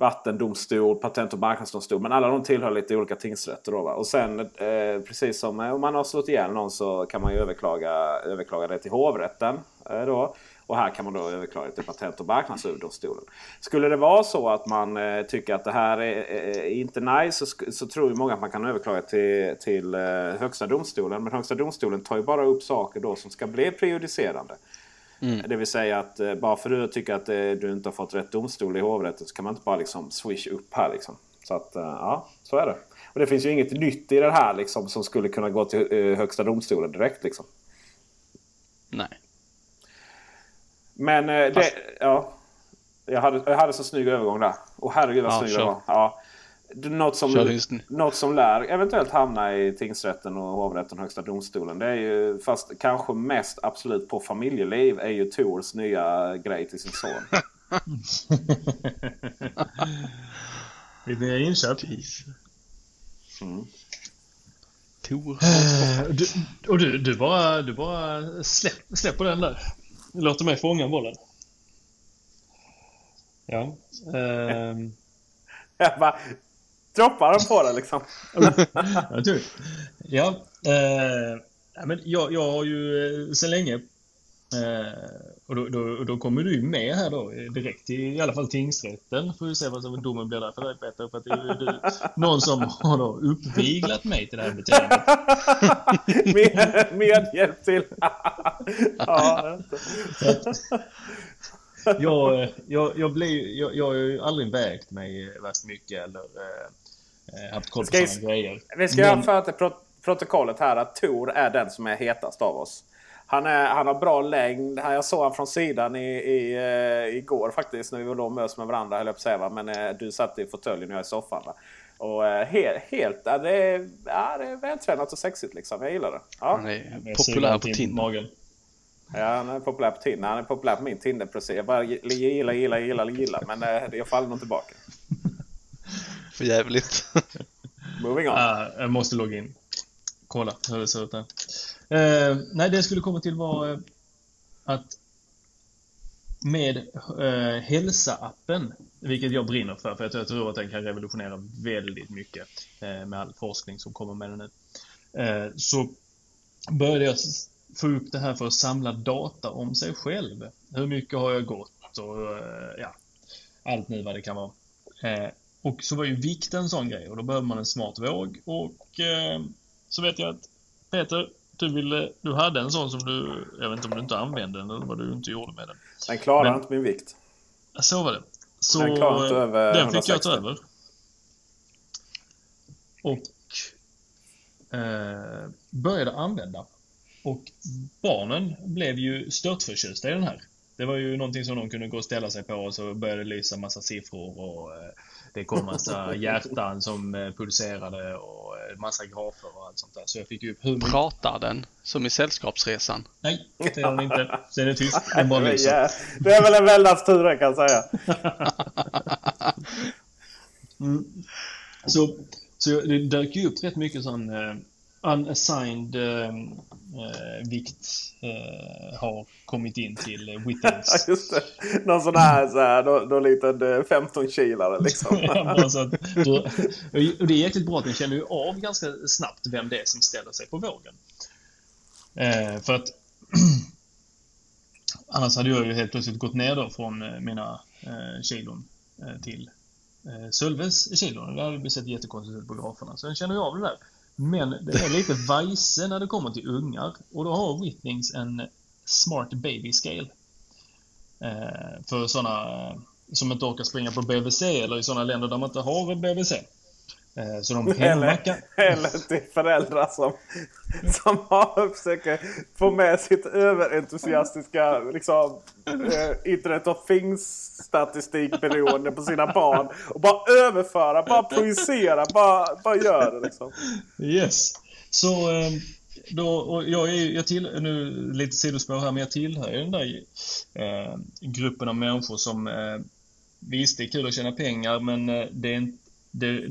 vattendomstol, patent och marknadsdomstol. Men alla de tillhör lite olika tingsrätter. Då, va? Och sen eh, precis som eh, om man har slått ihjäl någon så kan man ju överklaga, överklaga det till hovrätten. Eh, då. Och här kan man då överklaga det till Patent och marknadsöverdomstolen. Skulle det vara så att man eh, tycker att det här är, är inte nice så, så tror ju många att man kan överklaga till, till eh, Högsta domstolen. Men Högsta domstolen tar ju bara upp saker då som ska bli prejudicerande. Det vill säga att eh, bara för att du tycker att eh, du inte har fått rätt domstol i hovrätten så kan man inte bara liksom swish upp här. Liksom. Så att eh, ja, så är det. Och det finns ju inget nytt i det här liksom, som skulle kunna gå till Högsta domstolen direkt. Liksom. Nej. Men det, ja. Jag hade, jag hade så snygg övergång där. Och herregud vad Ja, snygg kör. det var. Ja. Något som, något som lär eventuellt hamna i tingsrätten och hovrätten och högsta domstolen. Det är ju, fast kanske mest absolut på familjeliv, är ju Tors nya grej till sin son. Lite mer inköp. Mm. Tor. Eh, Du, och du, du bara, du bara släpp, släpper den där. Låter mig fånga bollen. Ja. Jag bara droppar den på det liksom. jag tror, ja. Eh, ja, men jag, jag har ju eh, sedan länge eh, och då, då, då kommer du med här då eh, direkt till i alla fall tingsrätten. Får vi se vad som domen blir där för dig Peter. För att det är du, någon som har då uppviglat mig till det här beteendet. med, med hjälp till. ja, jag, eh, jag, jag, blir, jag, jag har ju aldrig vägt mig värst mycket eller eh, haft koll på sådana grejer. Vi ska Men- föra till pro protokollet här att Tor är den som är hetast av oss. Han, är, han har bra längd. Jag såg honom från sidan i, i, eh, igår faktiskt när vi var då möts med varandra. Höll jag på att säga? Men eh, du satt i fåtöljen och jag i soffan. Va? Och eh, helt, helt ja, det, är, ja, det är vältränat och sexigt liksom. Jag gillar det. Ja, Han är populär på Tinder. Ja han är populär på Tinder. Han är populär på min Tinder-profil. Jag bara gillar, gillar, gillar, gillar. Men eh, jag faller nog tillbaka. För jävligt. Moving on. Ah, jag måste logga in. Kolla hur det ser ut där. Eh, nej, det jag skulle komma till var eh, att med eh, Hälsa-appen, vilket jag brinner för, för jag tror- att den kan revolutionera väldigt mycket eh, med all forskning som kommer med den nu. Eh, så började jag få upp det här för att samla data om sig själv. Hur mycket har jag gått och eh, ja, allt nu vad det kan vara. Och så var ju vikt en sån grej och då behöver man en smart våg och eh, så vet jag att Peter, du, ville, du hade en sån som du, jag vet inte om du inte använde den eller vad du inte gjorde med den. Den klarar men- inte min vikt. Så var det. Så Den klarar inte eh, över den fick jag 160. ta över. och eh, började använda. Och barnen blev ju störtförtjusta i den här. Det var ju någonting som de kunde gå och ställa sig på och så började det lysa massa siffror och eh, det kom massa hjärtan som eh, pulserade och eh, massa grafer och allt sånt där. Så jag fick ju upp hur mycket... Pratar den som i Sällskapsresan? Nej, det gör den inte. Den är tyst. Den bara lyser. Det är väl en väldans tur kan jag säga. Mm. Så, så det dök ju upp rätt mycket sån eh, unassigned eh, eh, vikt eh, har kommit in till eh, Whittings. just det. Någon sån här, så här någon, någon liten eh, 15 kilare liksom. Ja, så att, då, och det är jäkligt bra att den känner ju av ganska snabbt vem det är som ställer sig på vågen. Eh, för att annars hade jag ju helt plötsligt gått ner då från eh, mina eh, kilon eh, till eh, Sölves kilon. Det hade sett jättekonstigt ut på graferna. Så den känner ju av det där. Men det är lite vajse när det kommer till ungar. Och då har Whitnings en Smart Baby Scale. Eh, för sådana som inte orkar springa på BVC eller i sådana länder där man inte har BVC. Eh, så de hemma Eller, eller till föräldrar som, som har, försöker få med sitt överentusiastiska liksom, eh, Internet of Things statistikberoende på sina barn. Och bara överföra, bara projicera, bara, bara gör det liksom. Yes. Så eh, då, och jag är jag till, nu lite sidospår här, men jag tillhör den där eh, gruppen av människor som eh, visst, det är kul att tjäna pengar, men eh, det är inte det,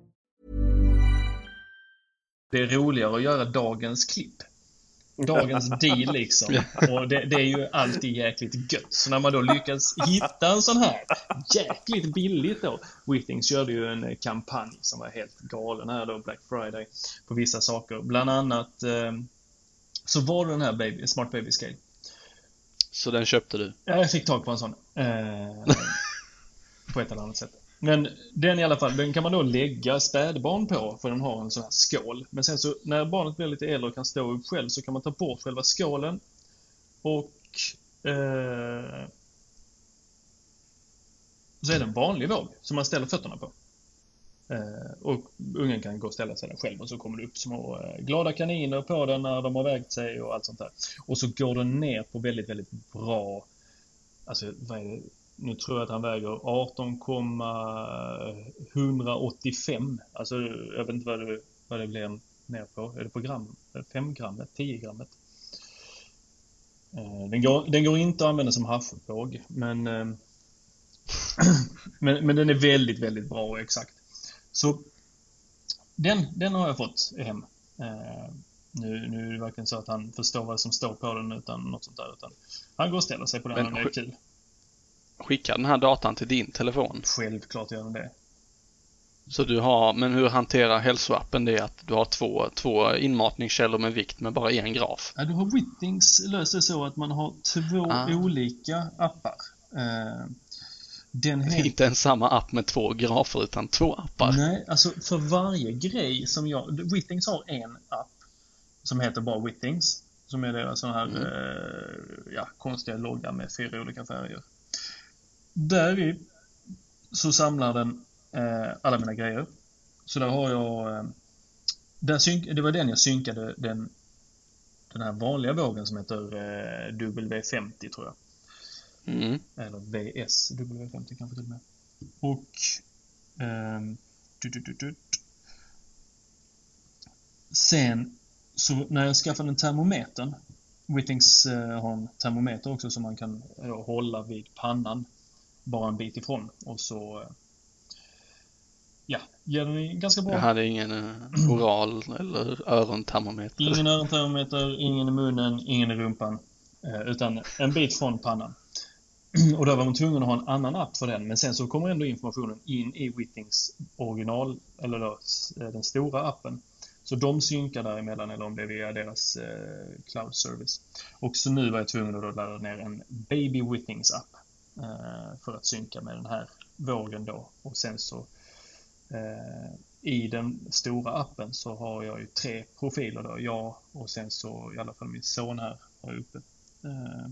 Det är roligare att göra dagens klipp. Dagens deal liksom. Och det, det är ju alltid jäkligt gött. Så när man då lyckas hitta en sån här jäkligt billigt då. Withings körde ju en kampanj som var helt galen här då, Black Friday, på vissa saker. Bland annat eh, så var det den här baby, Smart Baby Scale. Så den köpte du? Ja, jag fick tag på en sån. Eh, på ett eller annat sätt. Men den i alla fall, den kan man då lägga spädbarn på för den har en sån här skål. Men sen så när barnet blir lite äldre och kan stå upp själv så kan man ta bort själva skålen och eh, så är det en vanlig våg som man ställer fötterna på. Eh, och ungen kan gå och ställa sig där själv och så kommer det upp små eh, glada kaniner på den när de har vägt sig och allt sånt där. Och så går den ner på väldigt, väldigt bra, alltså vad är det? Nu tror jag att han väger 18,185. Alltså jag vet inte vad det, vad det blir ner på. Är det på gram? 5 grammet? 10 grammet? Eh, Den går, den går inte att använda som haschvåg, men, eh, men, men den är väldigt, väldigt bra och exakt. Så den, den har jag fått hem. Eh, nu, nu är det varken så att han förstår vad som står på den utan något sånt där. Utan han går och ställer sig på den och det är kul. Skickar den här datan till din telefon? Självklart gör den det. Så du har, men hur hanterar hälsoappen det att du har två, två inmatningskällor med vikt med bara en graf? Ja, du har Wittings löser så att man har två Ah. olika appar. Eh, den Det är heter... inte en samma app med två grafer utan två appar. Nej, alltså för varje grej som jag... Wittings har en app som heter bara Wittings. Som är deras sån här Mm. eh, ja, konstiga logga med fyra olika färger. Där i så samlar den eh, alla mina grejer. Så där har jag... Eh, synk, det var den jag synkade den, den här vanliga vågen som heter eh, W50 tror jag. Mm. Eller VS W50 kanske till och med. Och... ehm, du, du, du. Sen, så när jag skaffade en termometern. Wittings eh, har en termometer också som man kan eh, hålla vid pannan. Bara en bit ifrån. Och så... Ja, ger den ganska bra. Jag hade ingen eh, oral eller örontermometer. Ingen örontermometer, ingen i munnen, ingen i rumpan. Eh, utan en bit från pannan. Och då var man tvungen att ha en annan app för den. Men sen så kommer ändå informationen in i Wittings original, eller då eh, den stora appen. Så de synkar däremellan eller om det är via deras eh, cloud service. Och så nu var jag tvungen att ladda ner en Baby Wittings app. Eh, för att synka med den här vågen då. Och sen så eh, i den stora appen så har jag ju tre profiler då. Jag och sen så i alla fall min son här har uppe. Eh,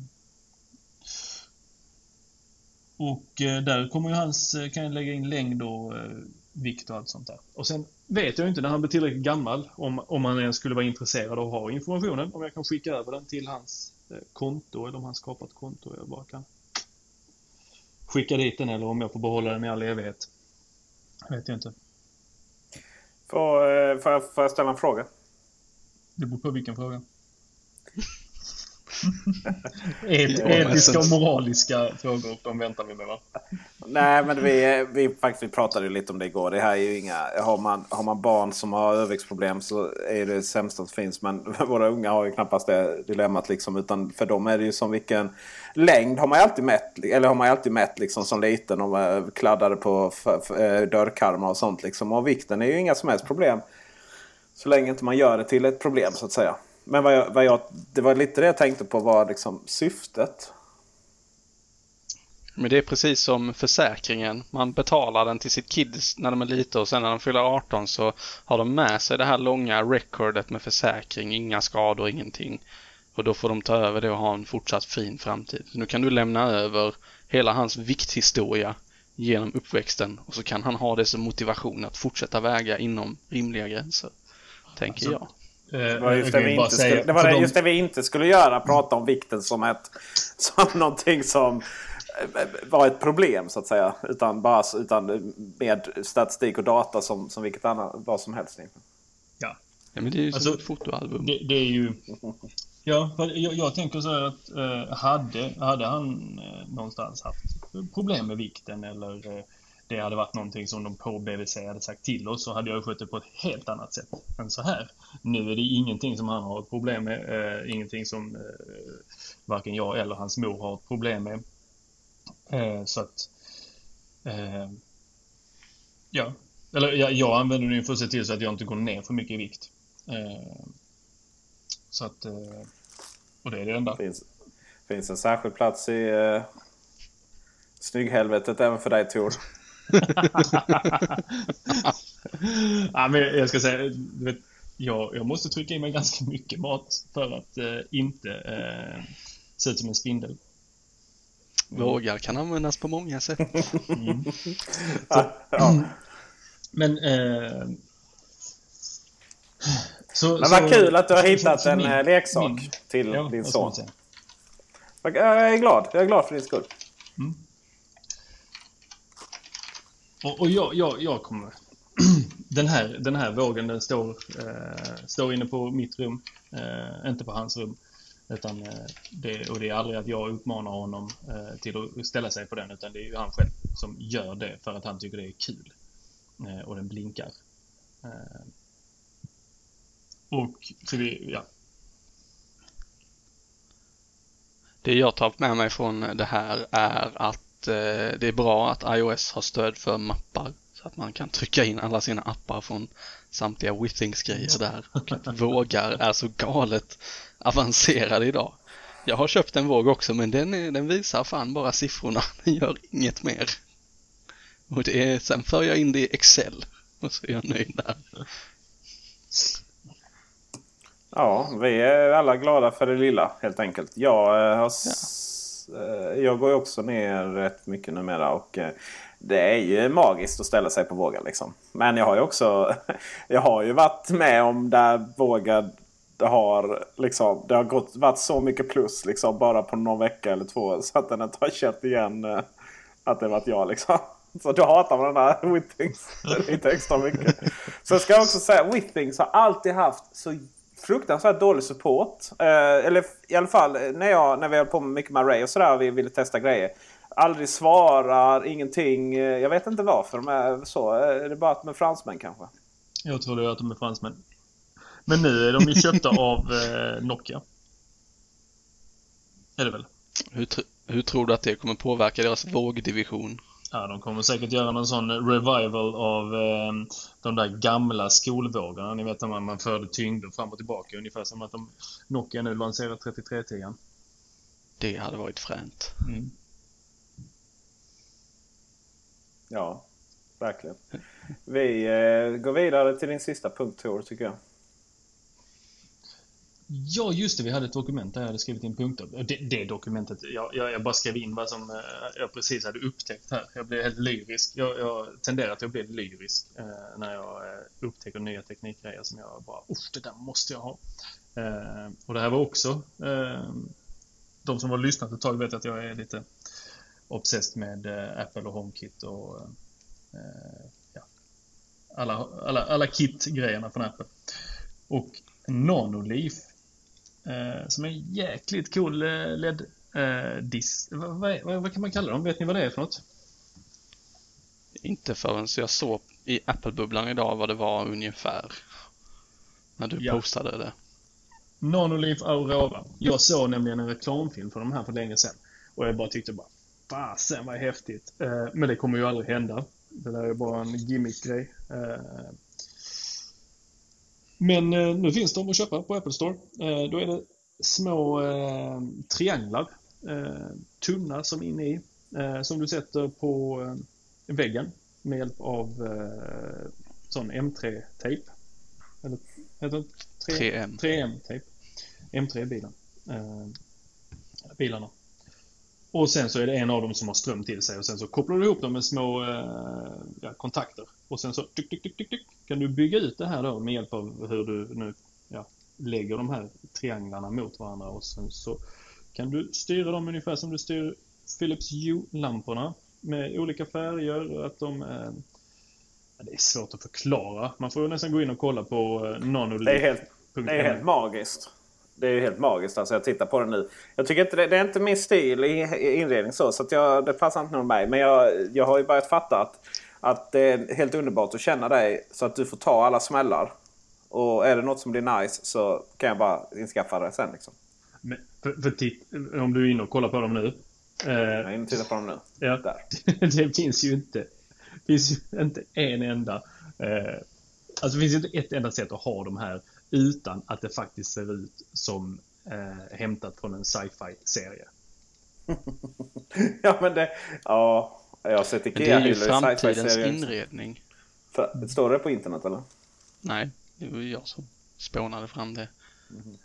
och eh, där kommer ju hans, eh, kan jag lägga in längd och eh, vikt och allt sånt där. Och sen vet jag inte när han blir tillräckligt gammal om, om han ens skulle vara intresserad av att ha informationen. Om jag kan skicka över den till hans eh, konto eller om han skapar ett konto jag bara kan skicka dit den eller om jag får behålla den i all evighet. Vet jag inte. Får, eh, får, jag, får jag ställa en fråga? Det beror på vilken fråga. Et, etiska och moraliska frågor, de väntar vi med va? Nej, men vi, vi, faktiskt, vi pratade ju lite om det igår. Det här är ju inga... Har man, har man barn som har överviktsproblem så är det sämsta som finns. Men våra unga har ju knappast det dilemmat. Liksom, utan för dem är det ju som vilken... Längd har man ju alltid mätt. Eller har man ju alltid mätt liksom, som liten. Och eh, kladdade på eh, dörrkarmar och sånt. Liksom. Och vikten är ju inga som helst problem. Så länge inte man gör det till ett problem så att säga. Men vad jag, vad jag, det var lite det jag tänkte på var liksom syftet. Men det är precis som försäkringen. Man betalar den till sitt kids när de är lite och sen när de fyller 18 så har de med sig det här långa recordet med försäkring, inga skador, ingenting. Och då får de ta över det och ha en fortsatt fin framtid. Nu kan du lämna över hela hans vikthistoria genom uppväxten och så kan han ha det som motivation att fortsätta väga inom rimliga gränser. Tänker Alltså, jag. Det var just det, vi inte skulle, det, var det, just det vi inte skulle göra. Prata om vikten som, ett, som någonting som eh, var ett problem så att säga. Utan, bara, utan med statistik och data som, som vilket annat, vad som helst. Ja. Ja, men det är ju Alltså, ett fotoalbum. Det, det är ju... Ja, för jag, jag tänker så här att eh, hade, hade han eh, någonstans haft problem med vikten eller eh, det hade varit någonting som de på BVC hade sagt till oss så hade jag skött det på ett helt annat sätt än så här. Nu är det ingenting som han har ett problem med, eh, ingenting som eh, varken jag eller hans mor har ett problem med. Eh, så att... Eh, ja, eller jag, jag använder den ju för att se till så att jag inte går ner för mycket i vikt. Eh, så att... eh, Och det är det enda. finns, finns en särskild plats i eh, snygghelvetet även för dig Tor ja, men jag ska säga, vet, jag, jag måste trycka i mig ganska mycket mat för att eh, inte eh, se ut som en spindel. Vågar kan användas på många sätt. Mm. Ja. Men... Eh, så, Men vad så- kul att du har så- hittat så en min- eh, leksak min- till Ja, din son. säga? Jag är glad. Jag är glad för din skull. Och, och jag, jag, jag kommer... Den här, den här vågen den står, eh, står inne på mitt rum, eh, inte på hans rum. Utan, eh, det, och det är aldrig att jag uppmanar honom eh, till att ställa sig på den, utan det är ju han själv som gör det för att han tycker det är kul. Eh, och den blinkar. Eh, och så vi, ja. Det jag tagit med mig från det här är att eh, det är bra att iOS har stöd för mappar så att man kan trycka in alla sina appar från samtliga Withings-grejer där och att vågar är så galet avancerade idag. Jag har köpt en våg också men den, är, den visar fan bara siffrorna, den gör inget mer. Och det är, sen för jag in det i Excel och så är jag nöjd där. Ja, vi är alla glada för det lilla helt enkelt. Jag, eh, har, eh, Eh, jag går ju också ner rätt mycket numera. Och, eh, det är ju magiskt att ställa sig på vågen. Liksom. Men jag har ju också jag har ju varit med om där vågen det har, liksom, det har gått, varit så mycket plus liksom, bara på någon vecka eller två. Så att den inte har kört igen eh, att det varit jag. Liksom. Så då hatar man den där Withings lite extra mycket. Så ska jag också säga Withings har alltid haft så fruktansvärt dålig support. Eh, eller i alla fall eh, när, jag, när vi höll på med mycket med Array och sådär och vi ville testa grejer. Aldrig svarar, ingenting. Eh, Jag vet inte varför de är så. Eh, Är det bara att de är fransmän kanske? Jag tror det är att de är fransmän. Men nu är de ju köpta av eh, Nokia. Är det väl? Hur, tr- hur tror du att det kommer påverka deras vågdivision? Ja, de kommer säkert göra någon sån revival av eh, de där gamla skolvågorna. Ni vet när man, man förde tyngder fram och tillbaka. Ungefär som att de, Nokia nu lanserar 3310. Det hade varit fränt. Mm. Ja, verkligen. Vi eh, går vidare till din sista punkt Tor, tycker jag. Ja, just det. Vi hade ett dokument där jag hade skrivit in punkter. Det, det dokumentet, jag, jag, jag bara skrev in vad som eh, jag precis hade upptäckt här. Jag blev helt lyrisk. Jag, jag tenderar att jag blir lyrisk eh, när jag eh, upptäcker nya teknikgrejer som jag bara, usch, det där måste jag ha. Eh, och det här var också, eh, de som har lyssnat ett tag vet att jag är lite obsessed med eh, Apple och HomeKit och eh, ja, alla, alla, alla kit-grejerna från Apple. Och Nanoleaf eh, som är en jäkligt cool eh, LED eh, dis vad, vad, vad, kan man kalla dem? Vet ni vad det är för något? Inte förrän jag såg i Apple-bubblan idag vad det var ungefär. När du Ja. postade det. Nanoleaf Aurora. Jag såg nämligen en reklamfilm för de här för länge sedan. Och jag bara tyckte bara Fasen vad häftigt. Eh, men det kommer ju aldrig hända. Det där är bara en gimmick-grej. Men eh, nu finns de att köpa på Apple Store. Eh, då är det små eh, trianglar. Tunna som inne i. Som du sätter på väggen med hjälp av sån M3-tejp. Eller heter det 3M. 3M-tejp. M3-bilen. Eh, bilarna. Och sen så är det en av dem som har ström till sig och sen så kopplar du ihop dem med små kontakter. Och sen så tyck, tyck, tyck, kan du bygga ut det här då med hjälp av hur du nu ja, lägger de här trianglarna mot varandra och sen så kan du styra dem ungefär som du styr Philips Hue-lamporna med olika färger. Att de, ja, det är svårt att förklara. Man får nästan gå in och kolla på eh, Nanoleaf. Det är helt, det är helt magiskt. Det är helt magiskt. Alltså jag tittar på den nu. Jag tycker inte det, det är inte min stil i, inredning så. så att jag, det passar inte nog mig. Men jag, jag har ju börjat fatta att, att det är helt underbart att känna dig så att du får ta alla smällar. Och är det något som blir nice så kan jag bara inskaffa det sen. Liksom. Men för, för titt, om du är inne och kollar på dem nu. Eh, Jag är inne och tittar på dem nu. Ja, Där. det finns ju inte, det finns ju inte en enda. Eh, alltså det finns ju inte ett enda sätt att ha de här utan att det faktiskt ser ut som eh, hämtat från en sci-fi serie. ja men det... Ja, jag har sett Men det är ju framtidens inredning. För- Står det på internet eller? Nej, det var jag som spånade fram det.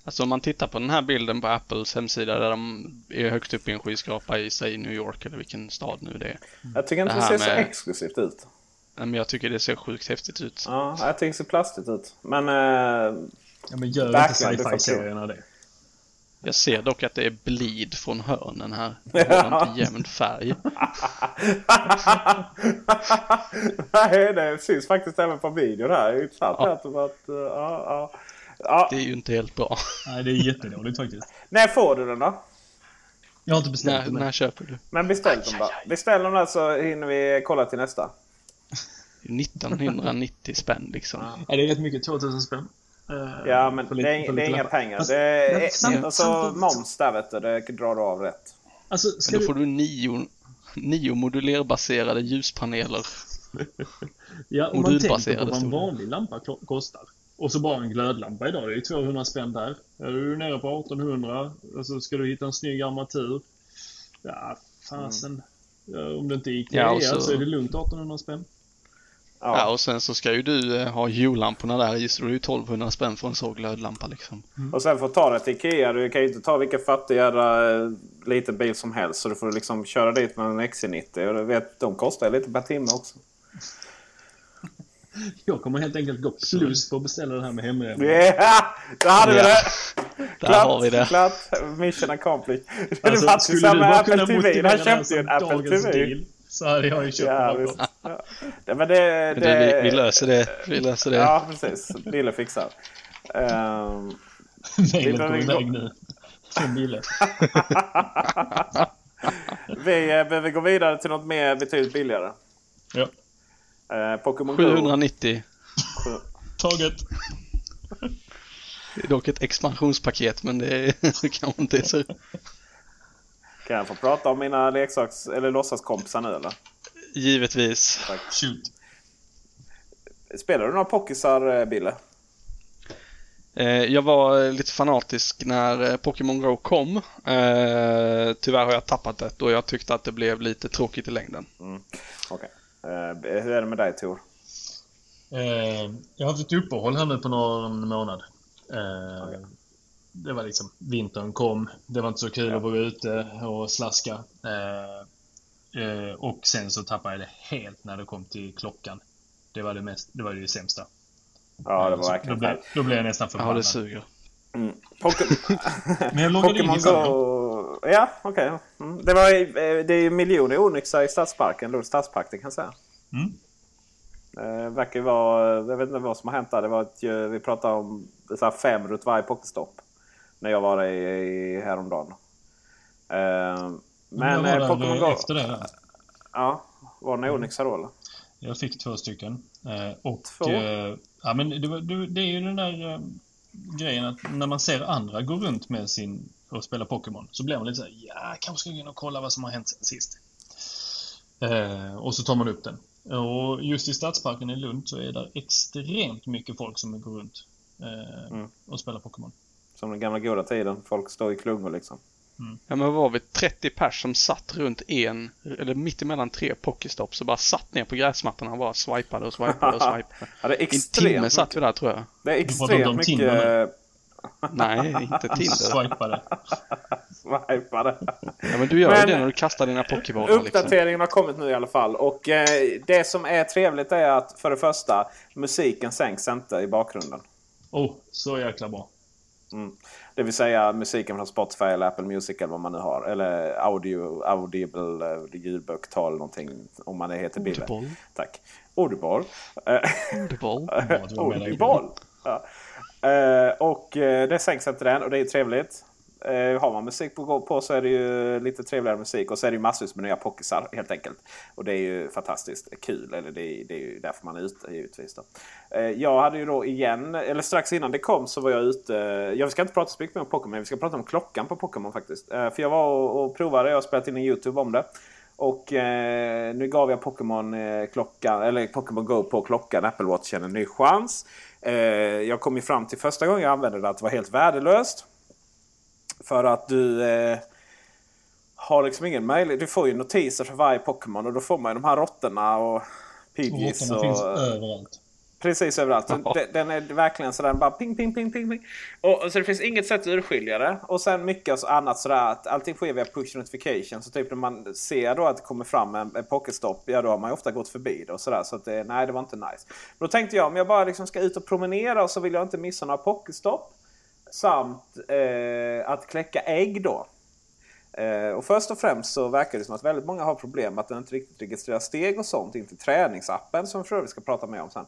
Alltså om man tittar på den här bilden på Apples hemsida där de är högst upp i en skyskrapa i, säg New York eller vilken stad nu det är. Jag tycker inte Det det, ser så med- exklusivt ut. Nej, men jag tycker det ser sjukt häftigt ut. Ja, jag tycker det ser plastigt ut. Men... Eh, Ja, men gör inte sci-fi-serierna det? Jag ser dock att det är blid från hörnen här. Det har inte jämn färg. Nej, det syns faktiskt även på videon här. Det är intressant Ja. att, att, uh, ja, ja. Ja. Det är ju inte helt bra. Nej, det är jättedåligt faktiskt. När får du den då? Jag har inte beställt När, den när köper du? Men beställ dem då. Beställ dem där så hinner vi kolla till nästa. 1990 spänn liksom. Ja, det är rätt mycket. 2000 spänn. Eh, Ja, men det är, det är inga pengar. Fast- Det är, men samt- alltså, samtidigt- moms där vet du, det drar du av rätt. Alltså, ska Men då du- får du nio, nio modulerbaserade ljuspaneler. Ja, om man tänker på vad en vanlig lampa kostar. Och så bara en glödlampa idag, det är ju 200 spänn där. Är du nere på 1800 och så ska du hitta en snygg armatur. Ja, fasen. Ja, om det inte är Ikea Ja, och så- så... är det lugnt 1800 spänn. Ja. och sen så ska ju du eh, ha jullamporna där i så det är ju 1200 spänn för en sån glödlampa liksom. Och sen får du ta det till Ikea. Du kan ju inte ta vilken fattig jävla eh, liten bil som helst. Så du får liksom köra dit med en XC90. Och du vet, de kostar lite per timme också. Jag kommer helt enkelt gå plus på att beställa det här med hemresan. Ja, där hade vi Ja. det! Där har vi det. Klart, mission accomplished. Alltså, samma du bara Apple kunna TV. motivera Han det här köpte ju en som Apple dagens TV. deal så hade jag ju köpt Ja. Ja. Ja, men det, det, du, vi, vi löser det. Vi löser det. Ja, precis. Dille fixar. Um, går behöver iväg gå- nu. Från Bille. vi eh, behöver gå vidare till något mer betydligt billigare. Ja. Eh, Pokémon Go. 790. Taget. Det är dock ett expansionspaket men det kanske inte är så... Kan jag få prata om mina leksaks eller låtsaskompisar nu eller? Givetvis. Shoot. Spelar du några Pokisar, eh, Bille? Eh, Jag var lite fanatisk när eh, Pokémon Go kom. Tyvärr har jag tappat det och jag tyckte att det blev lite tråkigt i längden. Okej. Eh, hur är det med dig Tor? Jag har haft ett uppehåll här nu på någon månad. Det var liksom, vintern kom. Det var inte så kul att vara ute och slaska. Eh, eh, och sen så tappade jag det helt när det kom till klockan. Det var det, mest, det, var det sämsta. Ja, det var Så verkligen då, då blev jag nästan Ja, förbannad. det suger. Poké- Men jag loggade in Pokémon i. Go... Ja, okej. Mm. Det, var, eh, det är miljoner onyxar i stadsparken. Lunds stadspark, det kan jag säga. Mm. Eh, verkar vara... Jag vet inte vad som har hänt där. Det var ett, eh, vi pratade om så här fem runt varje Pokéstopp. När jag var där i, i häromdagen. Eh, jag men var eh, Pokémon Go... efter det. Ja, var det onyxar då eller? Jag fick två stycken. Eh, och, Två? Eh, ja, men det, var, det, är ju den där eh, grejen att när man ser andra gå runt med sin och spela Pokémon så blir man lite såhär, ja, kanske ska gå in och kolla vad som har hänt sen sist. Eh, och så tar man upp den. Och just i Stadsparken i Lund så är det extremt mycket folk som går runt eh, Mm. och spelar Pokémon. Som den gamla goda tiden. Folk står i klungor liksom. Ja men var vi? 30 pers som satt runt en, eller mitt emellan tre Pokéstops och bara satt ner på gräsmattorna och bara swipade och swipade och swipade. Ja, det är I en timme satt vi där tror jag. Det är extremt Tinder mycket... Nej, inte Tinder. Swipade. Swipade. Ja men du gör Men- ju det när du kastar dina Pokébollar liksom. Uppdateringen har kommit nu i alla fall. Och eh, det som är trevligt är att för det första, musiken sänks inte i bakgrunden. Oh, så jäkla bra. Mm. Det vill säga musiken från Spotify eller Apple Music eller vad man nu har. Eller audio, Audible eh, ljudbok, tal någonting om man heter Bille. Audible. Tack. Audible. Eh, Audible. Audible. Ja. Eh, och det sänks inte den och det är trevligt. Eh, har man musik på, på så är det ju lite trevligare musik. Och så är det ju massvis med nya pockisar helt enkelt. Och det är ju fantastiskt kul. Eller det är, det är ju därför man är ute givetvis. Då. Eh, jag hade ju då igen, eller strax innan det kom så var jag ute. Jag ska inte prata så mycket mer om Pokémon. Vi ska prata om klockan på Pokémon faktiskt. Eh, för jag var och, och provade. Jag har spelat in en YouTube om det. Och eh, nu gav jag Pokémon eh, klockan, eller Pokémon Go på klockan, Apple Watchen, en ny chans. Eh, jag kom ju fram till första gången jag använde det att det var helt värdelöst. För att du eh, har liksom ingen möjlighet. Du får ju notiser för varje Pokémon och då får man ju de här råttorna och Pidgeys. Råttorna och, finns överallt. Precis överallt. Den, den är verkligen sådär bara ping, ping, ping, ping. ping. Och, så det finns inget sätt att urskilja det. Och sen mycket så annat sådär att allting sker via push notification. Så typ när man ser då att det kommer fram en, en pocketstopp, ja då har man ju ofta gått förbi det och sådär. Så att det, nej, det var inte nice. Men då tänkte jag om jag bara liksom ska ut och promenera och så vill jag inte missa några pocketstopp. Samt eh, att kläcka ägg då. Eh, och först och främst så verkar det som att väldigt många har problem med att den inte riktigt registrerar steg och sånt in till träningsappen som vi för övrigt ska prata mer om sen.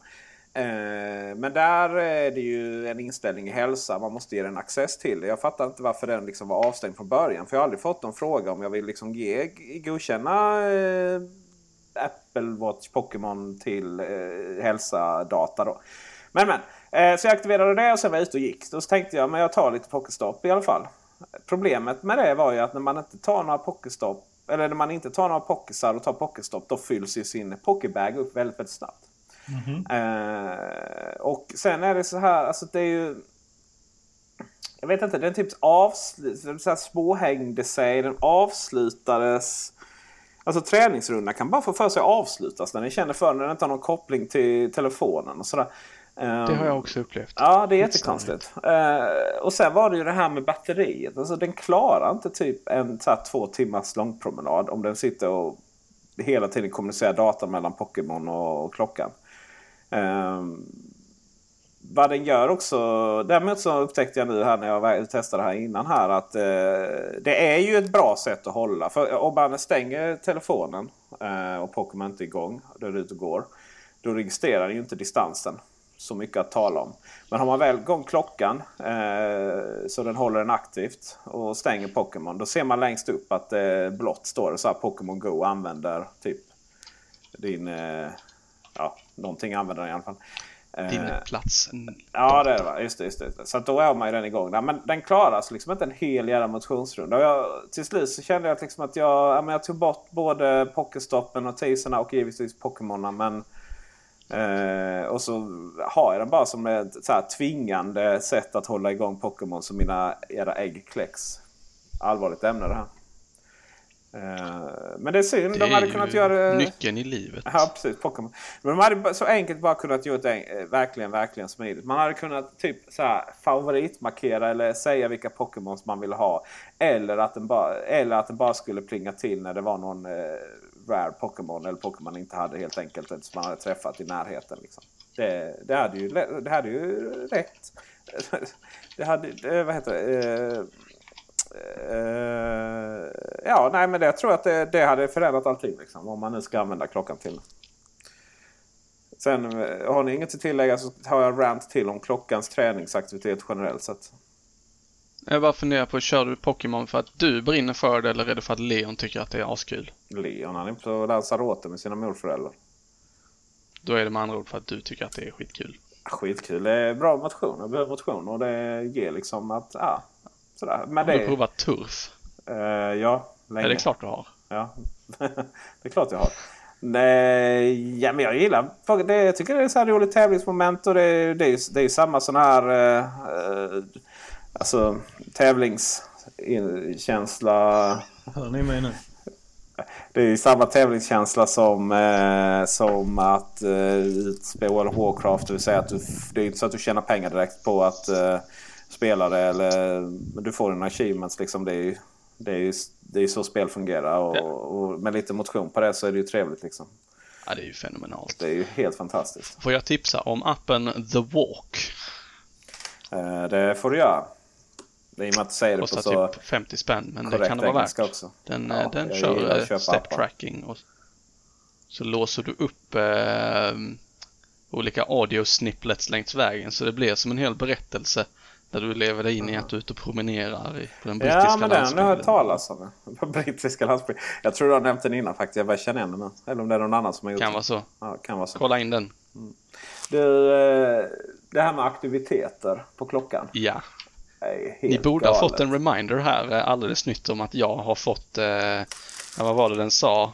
Eh, men där är det ju en inställning i hälsa man måste ge den access till. Jag fattar inte varför den liksom var avstängd från början. För jag har aldrig fått någon fråga om jag vill liksom ge, godkänna eh, Apple Watch Pokémon till eh, hälsa-data. Då. Men men. Eh, så jag aktiverade det och sen var jag ute och gick. Då tänkte jag men jag tar lite Pokéstop i alla fall. Problemet med det var ju att när man inte tar några Pokéstop eller när man inte tar några Pokésar och tar Pokéstop då fylls ju sin Pokébag upp väldigt, väldigt snabbt. Mm -hmm. eh, och sen är det så här, alltså det är ju... Jag vet inte, den typ avslutade, småhängde sig, den avslutades. Alltså träningsrundan kan bara få för sig avslutas när ni känner för när den inte har någon koppling till telefonen och sådär. Det har jag ehm, också upplevt. Ja, det är jättekonstigt. Uh, och sen var det ju det här med batteriet. Alltså den klarar inte typ en så två timmars långpromenad om den sitter och hela tiden kommunicerar data mellan Pokémon och, klockan. Um, vad den gör också. Däremot så upptäckte jag nu här när jag testade här innan här att uh, det är ju ett bra sätt att hålla. För om man stänger telefonen uh, och Pokémon inte är igång, då är det ute och går. Då registrerar den ju inte distansen så mycket att tala om. Men har man väl igång klockan eh, så den håller den aktivt och stänger Pokémon. Då ser man längst upp att eh, blått står det så här Pokémon Go använder typ din... Eh, ja, någonting använder den i alla fall. Eh, din plats. Ja, det är det. Just det. Just det. Så då är man ju den igång. Där. Men den klarar sig liksom inte en hel jävla motionsrunda. Och jag, till slut så kände jag liksom att jag, ja, jag tog bort både Pokéstoppen och teaserna och givetvis Pokémonerna. Men Eh, och så har jag den bara som ett så här, tvingande sätt att hålla igång Pokémon så mina era ägg kläcks. Allvarligt ämne det här. Eh, men det är synd. Det de hade kunnat göra... nyckeln i livet. Ja, precis. Pokémon. Men de hade så enkelt bara kunnat göra det eh, verkligen, verkligen smidigt. Man hade kunnat typ så här, favoritmarkera eller säga vilka Pokémons man vill ha. Eller att, den bara, eller att den bara skulle plinga till när det var någon eh, rare Pokémon eller Pokémon inte hade helt enkelt som man hade träffat i närheten. Liksom. Det, det, hade ju, det hade ju rätt. Det hade, det, vad heter det? Eh, eh, ja, nej men det, jag tror att det, det hade förändrat allting. Liksom, om man nu ska använda klockan till. Sen eh, har ni inget att tillägga så har jag rant till om klockans träningsaktivitet generellt sett. Jag bara funderar på, kör du Pokémon för att du brinner för det eller är det för att Leon tycker att det är askul? Leon han är på Lanzarote med sina morföräldrar. Då är det med andra ord för att du tycker att det är skitkul? Skitkul. Det är bra motion. Jag behöver motion och det ger liksom att, ja, sådär. Men har det... du provat turf? Uh, ja, länge. Är det klart du har? Ja, det är klart jag har. Nej, ja, men jag gillar det. Jag tycker det är så här roligt tävlingsmoment och det, det, är, det är samma sån här uh, Alltså tävlingskänsla. Hör ni mig nu? Det är samma tävlingskänsla som, eh, som att eh, spela Warcraft. Det vill säga att du, det är inte så att du tjänar pengar direkt på att eh, spela det. Eller du får en achievements. Liksom. Det, är, det, är, det är så spel fungerar. Och, ja. och, med lite motion på det så är det ju trevligt. Liksom. Ja, det är ju fenomenalt. Det är ju helt fantastiskt. Får jag tipsa om appen The Walk? Eh, det får du göra. I och med att du säger det på så typ 50 spänn, men det kan det vara värt. Också. Den, ja, den kör eh, step tracking och så låser du upp eh, olika audio snippets längs vägen så det blir som en hel berättelse där du lever dig in i att du är ute och promenerar i, på den brittiska Ja, men den har jag hört talas om. På brittiska landsbygden. Jag tror du har nämnt den innan faktiskt. Jag bara känner igen den. Eller om det är någon annan som har gjort kan den. Vara så. Ja, kan vara så. Kolla in den. Mm. Du, eh, det här med aktiviteter på klockan. Ja. Ni borde galet. ha fått en reminder här eh, alldeles nytt om att jag har fått, eh, vad var det den sa,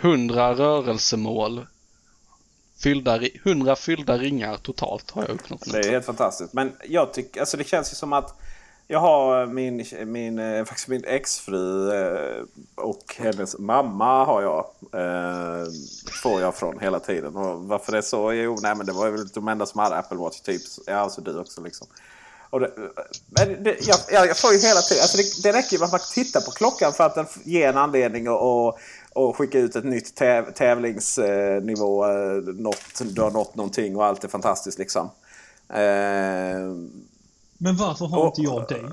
100 rörelsemål fyllda, 100 fyllda ringar totalt har jag uppnått. Det är helt fantastiskt. Men jag tycker, alltså det känns ju som att jag har min, min, eh, faktiskt min exfru eh, och hennes mamma har jag. Får jag från hela tiden. Och varför det är så? Jo, nej men det var väl de enda som hade Apple Watch typ. Ja, alltså du också liksom. Och det, men det, jag, jag, får ju hela tiden, alltså det, det räcker ju att man tittar på klockan för att den ger en anledning och, och skicka ut ett nytt täv, tävlingsnivå. Eh, du har nått någonting och allt är fantastiskt liksom. Eh, men varför har och, inte jag dig?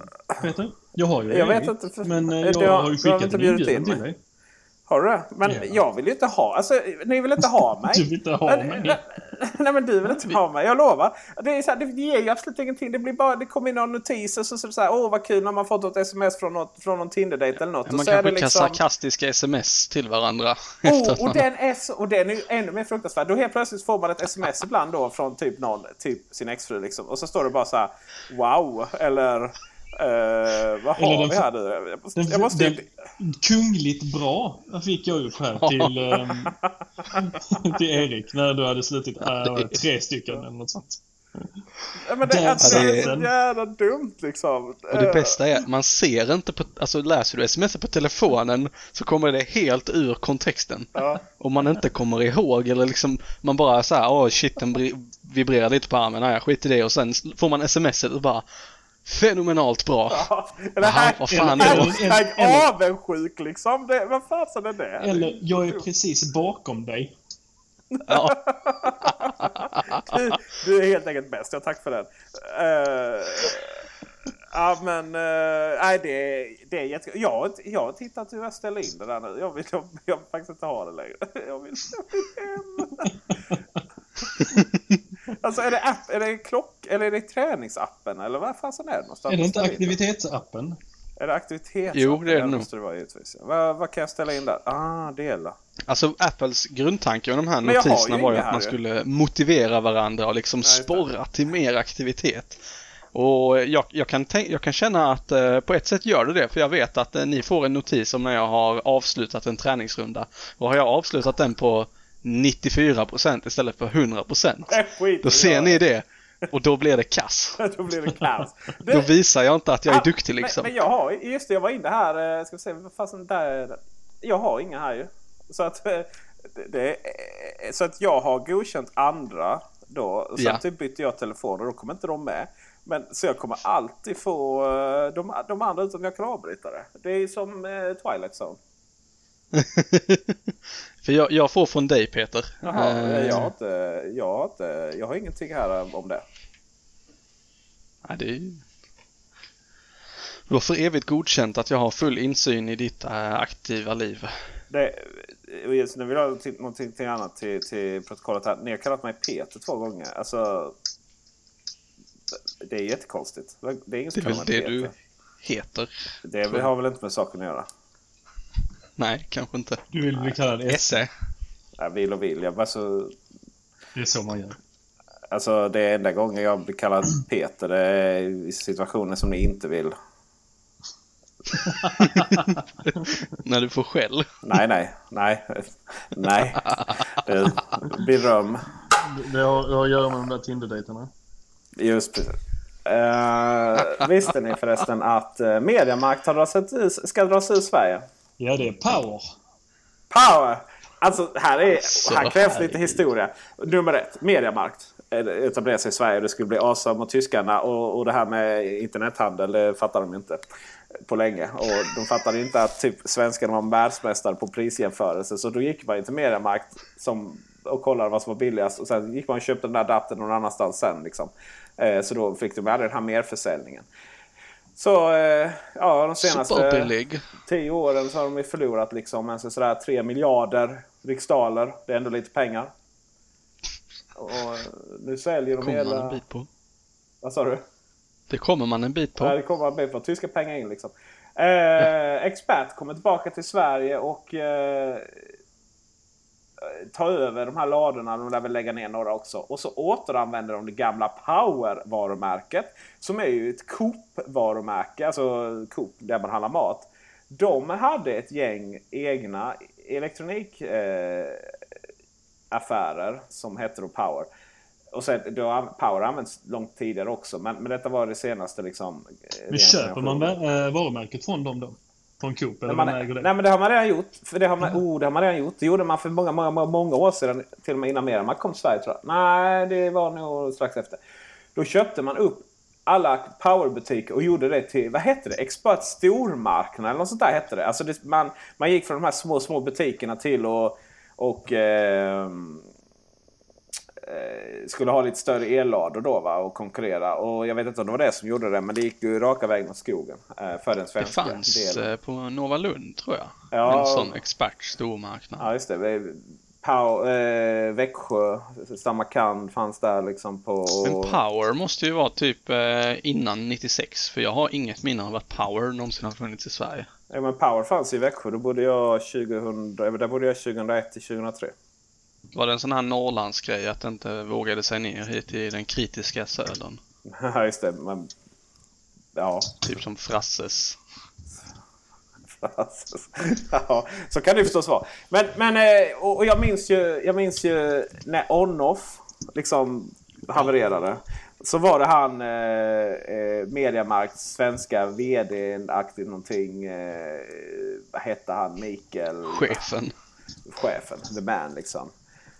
Peter? Jag har ju Jag vet inte. För, men eh, jag har, har ju skickat en inbjudan till dig. Har du det? Men Ja. jag vill ju inte ha... Alltså, ni vill inte ha mig. Du vill inte ha mig. Nej men du vill inte ha mig, jag lovar. Det, är så här, det ger ju absolut ingenting. Det, blir bara, det kommer in någon notis och så, så, så här, åh vad kul när man fått ett sms från, något, från någon Tinder-date eller något. Man och så kanske kan liksom... sarkastiska sms till varandra. Oh, och den är, så, och den är ju ännu mer fruktansvärd. Då helt plötsligt får man ett sms ibland då från typ någon, typ sin exfru liksom. Och så står det bara så här Wow! Eller eh, vad har den- vi här nu? Jag måste, Den, jag måste, den, kungligt bra fick jag upp här till, ehm, till Erik när du hade slutit äh, tre stycken eller något sånt. ja, men det, alltså, det är så jävla dumt liksom. Och det bästa är att man ser inte på, alltså läser du sms på telefonen så kommer det helt ur kontexten. Ja. Om man inte kommer ihåg eller liksom man bara så här, åh shit den vibrerar lite på armen, nej jag skiter i det och sen får man smset och bara fenomenalt bra. Ja, eller Aha, här, vad fan hashtag eller- avundsjuk liksom. Det, vad fasen är det? Eller, jag är precis bakom dig. Ja, Du, du är helt enkelt bäst. Ja, tack för den. Eh, ja, men... uh, nej, det, är- det är jätte... Jag, jag har tittat hur jag ställer in det där nu. Jag vill, jag, jag vill faktiskt inte ha det längre. Jag vill, jag vill hem. Alltså, är det, app, är det klock... Eller är det träningsappen? Eller vad fasen är det någonstans? Är det inte aktivitetsappen? Är det aktivitet? Jo, det är det nog. måste det vara givetvis. Vad, vad kan jag ställa in där? Ah, dela. alltså Apples grundtanke med de här notiserna var ju att man här skulle motivera varandra och liksom Nej, sporra till mer aktivitet. Och jag, jag, kan, tänk, jag kan känna att eh, på ett sätt gör det det, för jag vet att eh, ni får en notis om när jag har avslutat en träningsrunda. Och har jag avslutat den på 94% istället för 100% Äh, skit då ser ni det och då blir det kass. Då blir det kaos. Då visar jag inte att jag är Ah, duktig liksom. Men, men jag har, just det, jag var inne här, eh, ska vi se, vad fasen där. Jag har inga här ju. Så att, eh, det, är- så att jag har godkänt andra då. Sen Ja. typ bytte jag telefon och då kommer inte de med. Men, så jag kommer alltid få eh, de, de andra utom jag kan avbryta det. Det är som eh, Twilight Zone. För jag, jag får från dig Peter. Jaha, Eh, jag, har inte, jag, har inte, jag har ingenting här om det. Ja, det är ju... Du har för evigt godkänt att jag har full insyn i ditt äh, aktiva liv. Det, nu vill jag ha till- någonting till annat till, till protokollet här. Ni har kallat mig Peter två gånger. Alltså, det är jättekonstigt. Det är ingen Det är väl det Peter. du heter? Det har väl inte med saken att göra. Nej, kanske inte. Du vill bli kallad S. Esse. Jag vill och vill. Jag, alltså, Det är så man gör. alltså, det är enda gången jag blir kallad Peter. Det är i situationer som ni inte vill. När du får skäll. Nej, nej, nej. Nej. Det blir röm. Det har, det har att göra med de där Tinder-dejterna. Just precis. Uh, visste ni förresten att uh, Mediamarkt har dras ut, ska dras ur Sverige? Ja, det är power. Power! Alltså här, är, Så här krävs herregud. lite historia. Nummer ett, Mediamarkt etablerar sig i Sverige. Det skulle bli awesome mot tyskarna. Och, och det här med internethandel, det fattar de inte på länge. Och de fattade inte att typ svenskarna var världsmästare på prisjämförelse. Så då gick man till Mediamarkt som, och kollade vad som var billigast. Och sen gick man och köpte den där datorn någon annanstans sen. Liksom. Eh, så då fick de aldrig den här merförsäljningen. Så eh, ja, de senaste tio åren så har de ju förlorat liksom en sådär 3 miljarder riksdaler. Det är ändå lite pengar. Och nu säljer de kommer man en hela... bit på. Vad sa du? Det kommer man en bit Ja, på. det kommer en bit på. Tyska pengar in liksom. Eh, expert kommer tillbaka till Sverige och eh, ta över de här ladorna. De lär väl lägga ner några också. Och så återanvänder de det gamla Power-varumärket. Som är ju ett Coop-varumärke. Alltså Coop där man handlar mat. De hade ett gäng egna elektronikaffärer eh, som hette då Power. Och sen, då, har Power har använts långt tidigare också. Men, men detta var det senaste liksom. eh, Men köper man äh, varumärket från dem då? Från Coop? Eller Nej, man, äger det? nej men det har man redan gjort. För det har man, oh, det har man redan gjort. Det gjorde man för många, många, många, år sedan. Till och med innan mer. Man kom till Sverige tror jag. Nej, det var nog strax efter. Då köpte man upp alla powerbutiker och gjorde det till, vad hette det? Expert stormarknad eller något sånt där hette det. Alltså det, man, man gick från de här små, små butikerna till och, och eh, skulle ha lite större ellador då va, och konkurrera. Och jag vet inte om det var det som gjorde det, men det gick ju raka vägen mot skogen eh, för den svenska Det fanns delen. eh, på Nova Lund tror jag. Ja. En sån expert stormarknad. Ja, just det. Pow, eh, Växjö, Samarkand fanns där liksom på... Men och- Power måste ju vara typ eh, innan 96 för jag har inget minne av att Power någonsin har funnits i Sverige. Ja, men Power fanns i Växjö. Då bodde jag 2000, där bodde jag 2001 till 2003. Var det en sån här Norrlandsgrej att det inte vågade sig ner hit i den kritiska södern? Ja, just det. Men, ja. Typ som Frasses. ja, så kan det förstås vara. Men, men eh, och och jag minns ju, jag minns ju när On-Off liksom havererade. Så var det han eh, eh, Mediamarkts svenska VD-aktig någonting. Eh, vad hette han? Mikael? Chefen. Chefen, the man liksom.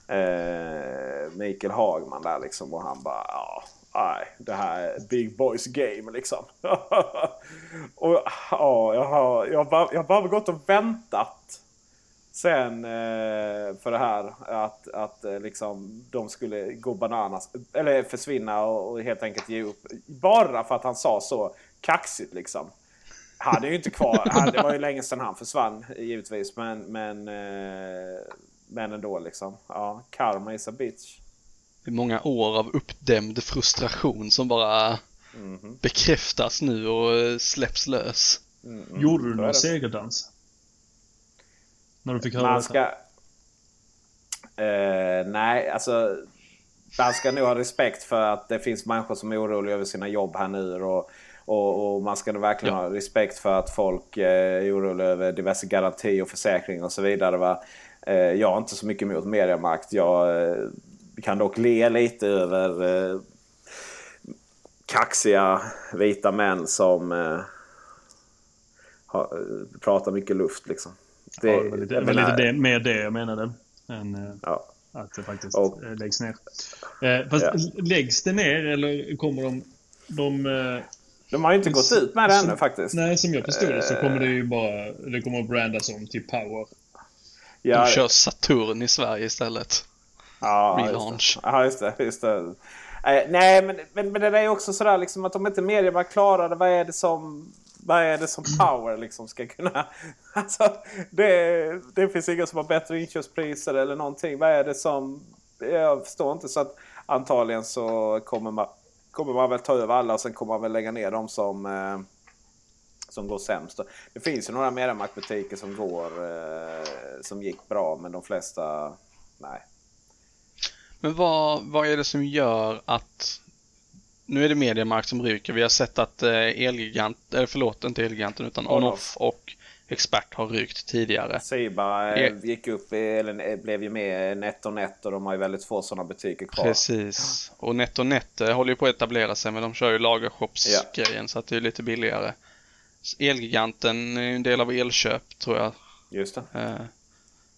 Eh, Mikael Hagman där liksom. Och han bara ja. Nej, det här är Big Boys game liksom. och ja, jag har, jag, har bara, jag har bara gått och väntat sen eh, för det här. Att, att eh, liksom de skulle gå bananas. Eller försvinna och, och helt enkelt ge upp. Bara för att han sa så kaxigt liksom. Han är ju inte kvar. Han, det var ju länge sedan han försvann givetvis. Men, men, eh, men ändå liksom. Ja, karma is a bitch. Det är många år av uppdämd frustration som bara Mhm. bekräftas nu och eh, släpps lös. Gjorde du så är någon segerdans? När du fick höra Man ska... Eh, nej, alltså... Man ska nog ha respekt för att det finns människor som är oroliga över sina jobb här nu. Och, och, och man ska nog verkligen ha respekt för att folk eh, är oroliga över diverse garanti och försäkring och så vidare. Va? Eh, jag har inte så mycket emot mediamakt. Jag eh, kan dock le lite över eh, kaxiga vita män som eh, har, eh, pratar mycket luft. Liksom. Det, ja, det var lite, menar- lite det, mer det jag menade. Än Ja. att det faktiskt Och- läggs ner. Eh, fast Ja. läggs det ner eller kommer de... De, eh, De har ju inte gått ut med det ännu faktiskt. Nej, som jag förstod det så kommer det ju bara... Det kommer att brandas om till Power. Ja, De kör Saturn i Sverige istället. ja, relaunch. Just det. Ja, just det. Just det. Eh, nej, men, men, men det är också sådär liksom att om inte Mediamarkt klarar det, vad är det som... Vad är det som Power liksom ska kunna... Alltså, det, det finns inga som har bättre inköpspriser eller någonting. Vad är det som... Jag förstår inte. Så att antagligen så kommer man, kommer man väl ta över alla och sen kommer man väl lägga ner dem som... Eh, som går sämst. Det finns ju några Mediamarkt-butiker som går eh, som gick bra men de flesta nej. Men vad, vad är det som gör att nu är det Mediamarkt som ryker. Vi har sett att eh, Elgigant, eller förlåt inte Elgiganten utan On-Off. Och Expert har rykt tidigare. Siba eh, Ja. gick upp, eller eh, blev ju med NetOnNet och de har ju väldigt få sådana butiker kvar. Precis. Och NetOnNet eh, håller ju på att etablera sig men de kör ju lagershopsgrejen så att det är lite billigare. Elgiganten är ju en del av Elköp tror jag. Just det. Eh,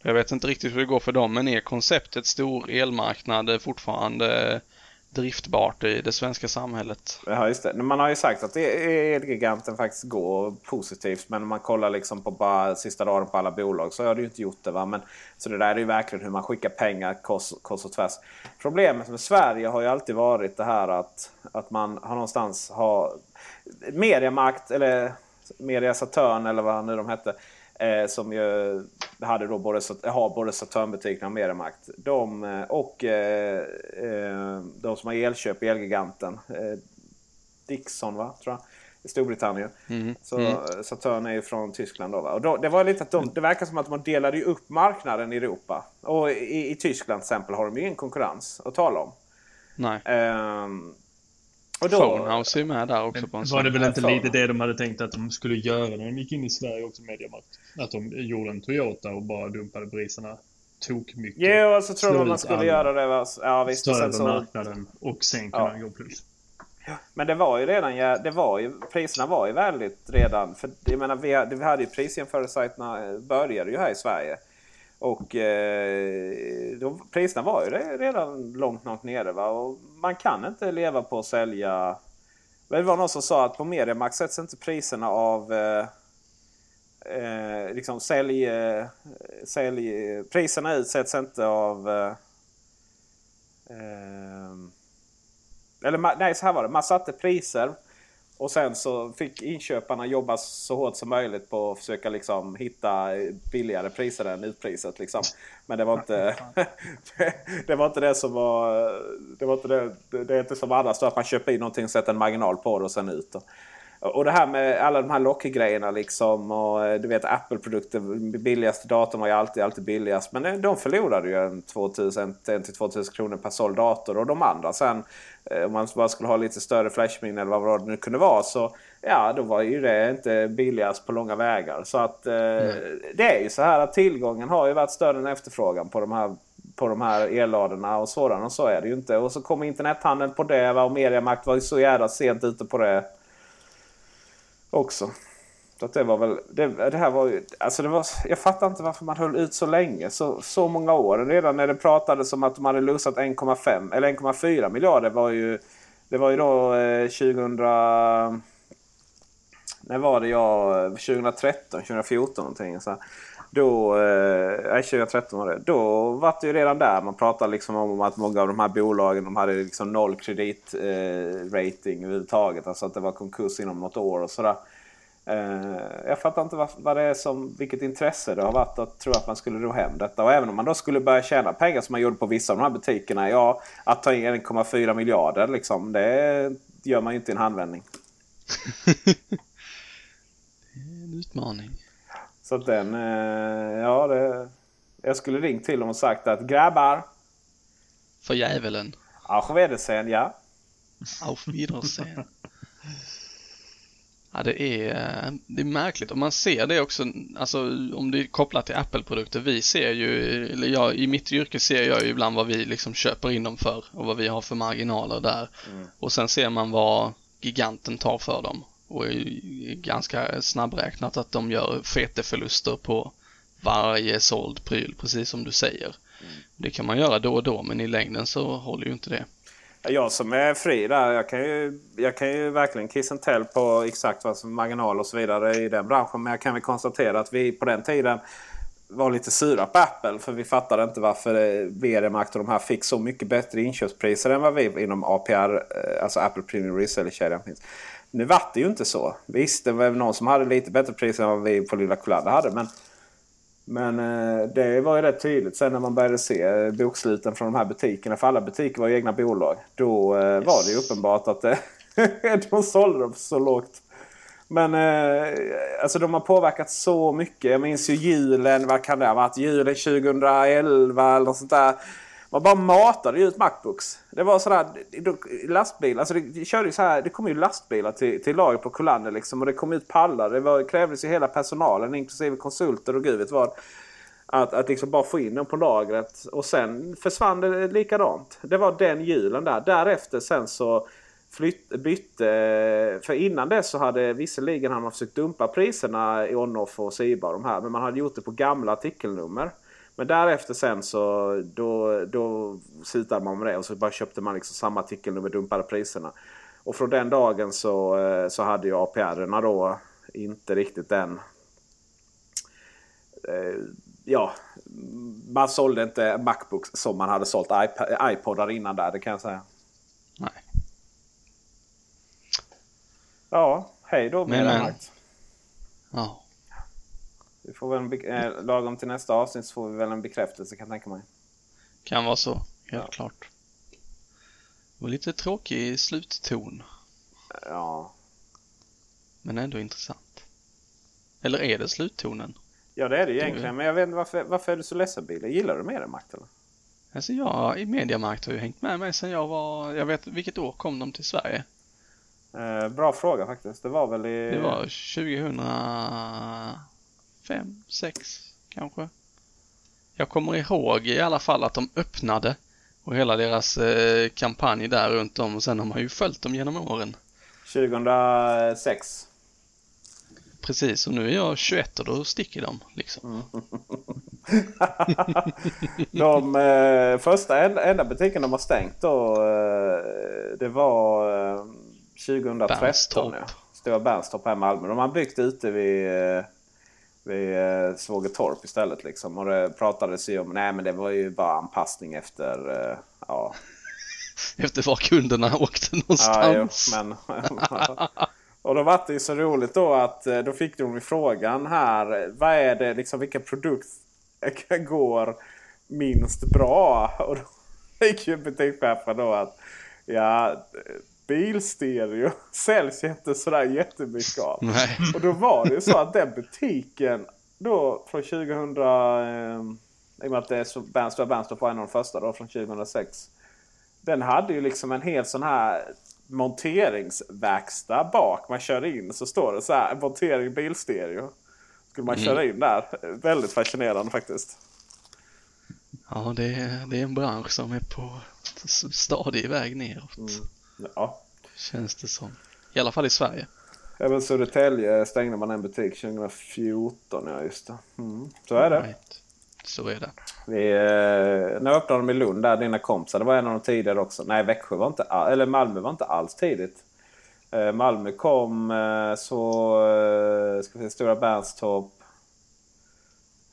Jag vet inte riktigt hur det går för dem men är konceptet stor elmarknad fortfarande driftbart i det svenska samhället? Ja, just det. Man har ju sagt att det- Elgiganten faktiskt går positivt. Men om man kollar liksom på bara sista raden på alla bolag så har det ju inte gjort det. Va? Men, så det där är ju verkligen hur man skickar pengar kors, kors och tvärs. Problemet med Sverige har ju alltid varit det här att, att man har någonstans har Mediamarkt eller Media Saturn eller vad nu de hette. Eh, som ju hade då både, har både Saturnbutikerna och Mediamarkt. De, eh, och eh, eh, de som har Elköp, Elgiganten. Eh, Dixon va, tror jag. I Storbritannien. Mm. Så Mm. Saturn är ju från Tyskland då. Va? Och då, det var lite att de, det verkar som att de delade upp marknaden i Europa. Och i, i Tyskland till exempel har de ju ingen konkurrens att tala om. Nej. Ehm, och då, Phonehouse är med där också på en Var det väl inte Phone. lite det de hade tänkt att de skulle göra när de gick in i Sverige också, Mediamarkt? Att de gjorde en Toyota och bara dumpade priserna tok mycket. Jo, och så tror man ut skulle göra det. va? Ja, visst. Ta Och sen över så, marknaden och sen kunna Ja. gå plus. Men det var ju redan, ja, det var ju, priserna var ju väldigt redan. För jag menar, vi, hade- vi hade ju prisjämförelsesajterna eh, började ju här i Sverige. Och eh, då, priserna var ju redan långt, långt nere. Va? Och man kan inte leva på att sälja... Det var någon som sa att på Mediamarkt sätts inte priserna av... Eh, eh, liksom sälj, eh, sälj, priserna utsätts inte av... Eh, eh eller nej, så här var det. Man satte priser. Och sen så fick inköparna jobba så hårt som möjligt på att försöka liksom hitta billigare priser än utpriset. Liksom. Men det var inte det var inte det som var... Det, var inte det, det är inte som annars då att man köper in någonting, sätter en marginal på det och sen ut. Då. Och det här med alla de här lockgrejerna liksom. Och du vet Apple-produkter. Billigaste datorn var ju alltid, alltid billigast. Men de förlorade ju 1-2000 kronor per såld dator. Och de andra sen. Eh, om man bara skulle ha lite större flashminne eller vad det nu kunde vara. Så ja, då var ju det inte billigast på långa vägar. Så att mm. det är ju så här att tillgången har ju varit större än efterfrågan på de här på de här elladorna och sådana. Och så är det ju inte. Och så kom internethandeln på det va? och Mediamarkt var ju så jävla sent ute på det också. Så att det var väl, det, det här var ju, alltså det var, jag fattar inte varför man höll ut så länge, så, så många år. Redan när det pratades om att de hade losat 1,5 eller 1,4 miljarder var ju, det var ju då eh, 2000, när var det jag, 2013, 2014 någonting. Så här då, eh, 2013 var det. Då var det ju redan där man pratade liksom om att många av de här bolagen de hade liksom noll kreditrating eh, överhuvudtaget. Alltså att det var konkurs inom något år och sådär. Eh, jag fattar inte vad, vad det är som, vilket intresse det har varit att tro att man skulle ro hem detta. Och även om man då skulle börja tjäna pengar som man gjorde på vissa av de här butikerna. Ja, att ta in 1,4 miljarder liksom. Det gör man ju inte i en handvändning. det är en utmaning. Så att den, eh, ja det... Jag skulle ringt till dem och sagt att grabbar. För djävulen. Auf Wiedersehen, ja. Auf Wiedersehen. Ja, det är, det är märkligt och man ser det också, alltså om det är kopplat till Apple-produkter. Vi ser ju, eller jag, i mitt yrke ser jag ju ibland vad vi liksom köper in dem för och vad vi har för marginaler där. Mm. Och sen ser man vad giganten tar för dem och är ganska snabbräknat att de gör feteförluster på varje såld pryl, precis som du säger. Mm. Det kan man göra då och då, men i längden så håller ju inte det. Jag som är fri där, jag kan ju, jag kan ju verkligen kiss and tell på exakt vad som marginal och så vidare i den branschen. Men jag kan väl konstatera att vi på den tiden var lite sura på Apple. För vi fattade inte varför VRMakt och de här fick så mycket bättre inköpspriser än vad vi inom APR, eh, alltså Apple Premium Reseller-kedjan finns. Nu vart det ju inte så. Visst, det var någon som hade lite bättre pris än vad vi på Lilla Kullander hade. Men, men eh, det var ju rätt tydligt sen när man började se boksluten från de här butikerna. För alla butiker var ju egna bolag. Då eh, yes. var det ju uppenbart att det, de sålde dem så lågt. Men eh, alltså de har påverkat så mycket. Jag minns ju julen, vad kan det ha varit? Julen 2011 eller något sånt där. Man bara matade ut Macbooks. Det var sådär lastbilar. Alltså det, körde så här, det kom ju lastbilar till, till lager på Kullander liksom. Och det kom ut pallar. Det var, krävdes ju hela personalen inklusive konsulter och gud vet vad. Att, att liksom bara få in dem på lagret. Och sen försvann det likadant. Det var den julen där. Därefter sen så flytt, bytte. För innan det så hade visserligen han försökt dumpa priserna i Onoff och Siba och de här. Men man hade gjort det på gamla artikelnummer. Men därefter sen så då, då slutade man med det och så bara köpte man liksom samma artikelnummer, dumpade priserna. Och från den dagen så, eh, så hade ju APR då inte riktigt den... Eh, ja, man sålde inte Macbooks som man hade sålt iPodar innan där, det kan jag säga. Nej. Ja, hej då med men, Ja. Vi får väl en, lagom till nästa avsnitt så får vi väl en bekräftelse kan jag tänka mig. Kan vara så, helt ja. klart. Det var lite tråkig slutton. Ja. Men ändå intressant. Eller är det sluttonen? Ja det är det egentligen, men jag vet inte varför, varför är du så ledsen Billy? Gillar du Mediamarkt eller? Alltså jag i Mediamarkt har ju hängt med mig sedan jag var, jag vet vilket år kom de till Sverige? Eh, bra fråga faktiskt. Det var väl i... Det var 2000 fem, sex kanske. Jag kommer ihåg i alla fall att de öppnade och hela deras eh, kampanj där runt om och sen har man ju följt dem genom åren. 2006. Precis, och nu är jag 21 och då sticker de liksom. Mm. de eh, första enda, enda butiken de har stängt då eh, det var eh, 2013. Bernstorp. Ja. Stora Bernstorp här i Malmö. De har byggt ute vid eh, vid eh, Svågertorp istället. Liksom. Och det pratades ju om nej men det var ju bara anpassning efter eh, ja, efter var kunderna åkte någonstans. Ja, jo, men, och då var det ju så roligt då att eh, då fick de frågan här. Vad är det liksom vilka produkt går minst bra? Och då gick ju butikschefen då att ja, bilstereo säljs inte sådär jättemycket av. Nej. Och då var det ju så att den butiken då från 2000... Eh, I och med att det är Bandstor Bandstor var en av de första då från 2006. Den hade ju liksom en helt sån här monteringsverkstad bak. Man kör in så står det så här montering bilstereo. Skulle man Mm. köra in där. Väldigt fascinerande faktiskt. Ja, det är, det är en bransch som är på stadig väg neråt. Ja. Känns det som. I alla fall i Sverige. Även Södertälje stängde man en butik 2014. Ja just det. Mm. Så är det. Right. Så är det. Vi, eh, nu öppnade de i Lund där, dina kompisar. Det var en av de tidigare också. Nej, Växjö var inte all, eller Malmö var inte alls tidigt. Eh, Malmö kom eh, så... Ska vi se, Stora Bernstorp.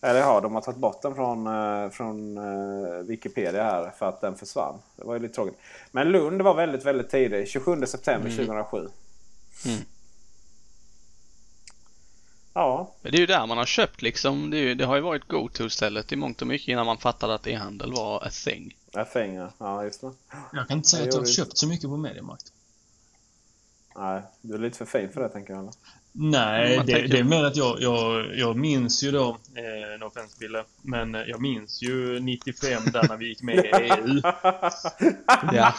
Eller ja, de har tagit bort den från, eh, från eh, Wikipedia här för att den försvann. Det var ju lite tråkigt. Men Lund var väldigt, väldigt tidigt. 27 september Mm. 2007. Mm. Ja, Men det är ju där man har köpt liksom. Det, ju, det har ju varit go-to-stället i mångt och mycket innan man fattade att e-handel var a thing. F-ängar. Ja, just det. Jag kan inte säga Jag att jag har köpt så mycket på Mediamarkt. Nej, du är lite för fin för det tänker jag. Nej, det, tänker- det är mer att jag, jag, jag minns ju då, eh, no offense Bille, men jag minns ju 95 där när vi gick med i EU. Ja.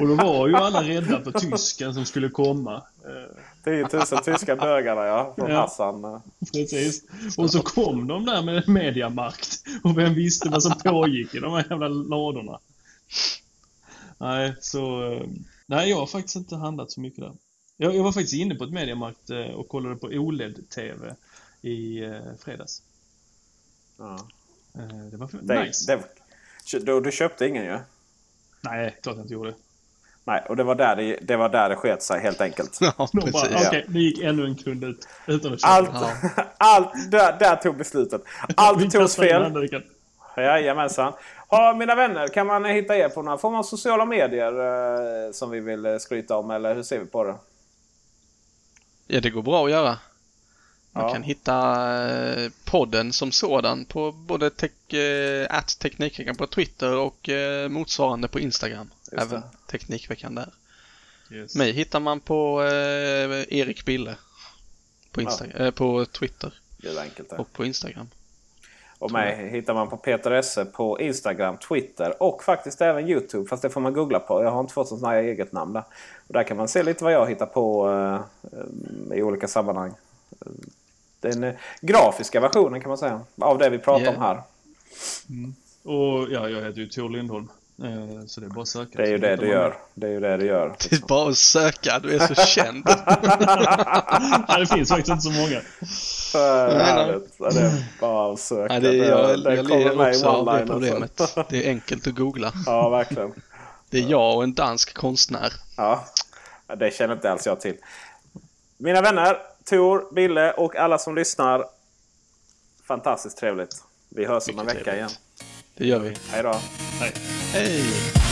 Och då var ju alla rädda för tysken som skulle komma. Eh, 10 000 tyska bögarna ja. Från Ja. Hassan. Precis. Och så kom de där med mediamarkt. Och vem visste vad som pågick i de här jävla ladorna? Nej, så... eh, Nej, jag har faktiskt inte handlat så mycket där. Jag, jag var faktiskt inne på ett mediamarkt eh, och kollade på OLED-TV i eh, fredags. Ja. Eh, Det var Det, nice. det, du, du köpte ingen ju? Nej, klart jag inte gjorde. Nej, och det var där det, det, var där det sket sig helt enkelt. Ja, De bara, precis. okej, det gick ännu en kund ut utan att köpa. Allt, allt där, där tog beslutet. Allt togs fel. Jajamensan. Ha, mina vänner, kan man hitta er på några form av sociala medier eh, som vi vill skryta om? Eller hur ser vi på det? Ja, det går bra att göra. Man Ja. kan hitta eh, podden som sådan på både tech, eh, Teknikveckan på Twitter och eh, motsvarande på Instagram. Just Även det. Teknikveckan där. Yes. Mig hittar man på eh, Erik Bille. På, Insta- eh, på Twitter och på Instagram. Och mig hittar man på Peter Esse på Instagram, Twitter och faktiskt även Youtube. Fast det får man googla på. Jag har inte fått sånt här eget namn där. Och där kan man se lite vad jag hittar på eh, i olika sammanhang. Den eh, grafiska versionen kan man säga. Av det vi pratar Yeah. om här. Och ja, jag heter ju Tor Lindholm. Eh, Så det är bara att söka. Det är ju det du gör. Det är ju det du gör. Det är bara att söka, du är så känd. Nej, det finns faktiskt inte så många. För Nej, nej. härligt. Ja, Det är bara att söka. Ja, det är, jag, det jag kommer ler också av det problemet. Det är enkelt att googla. Ja, verkligen. Det är jag och en dansk konstnär. Ja, det känner inte alls jag till. Mina vänner, Tor, Bille och alla som lyssnar. Fantastiskt trevligt. Vi hörs om en vecka trevligt. igen. Det gör vi. Hej då. Nej. Hej!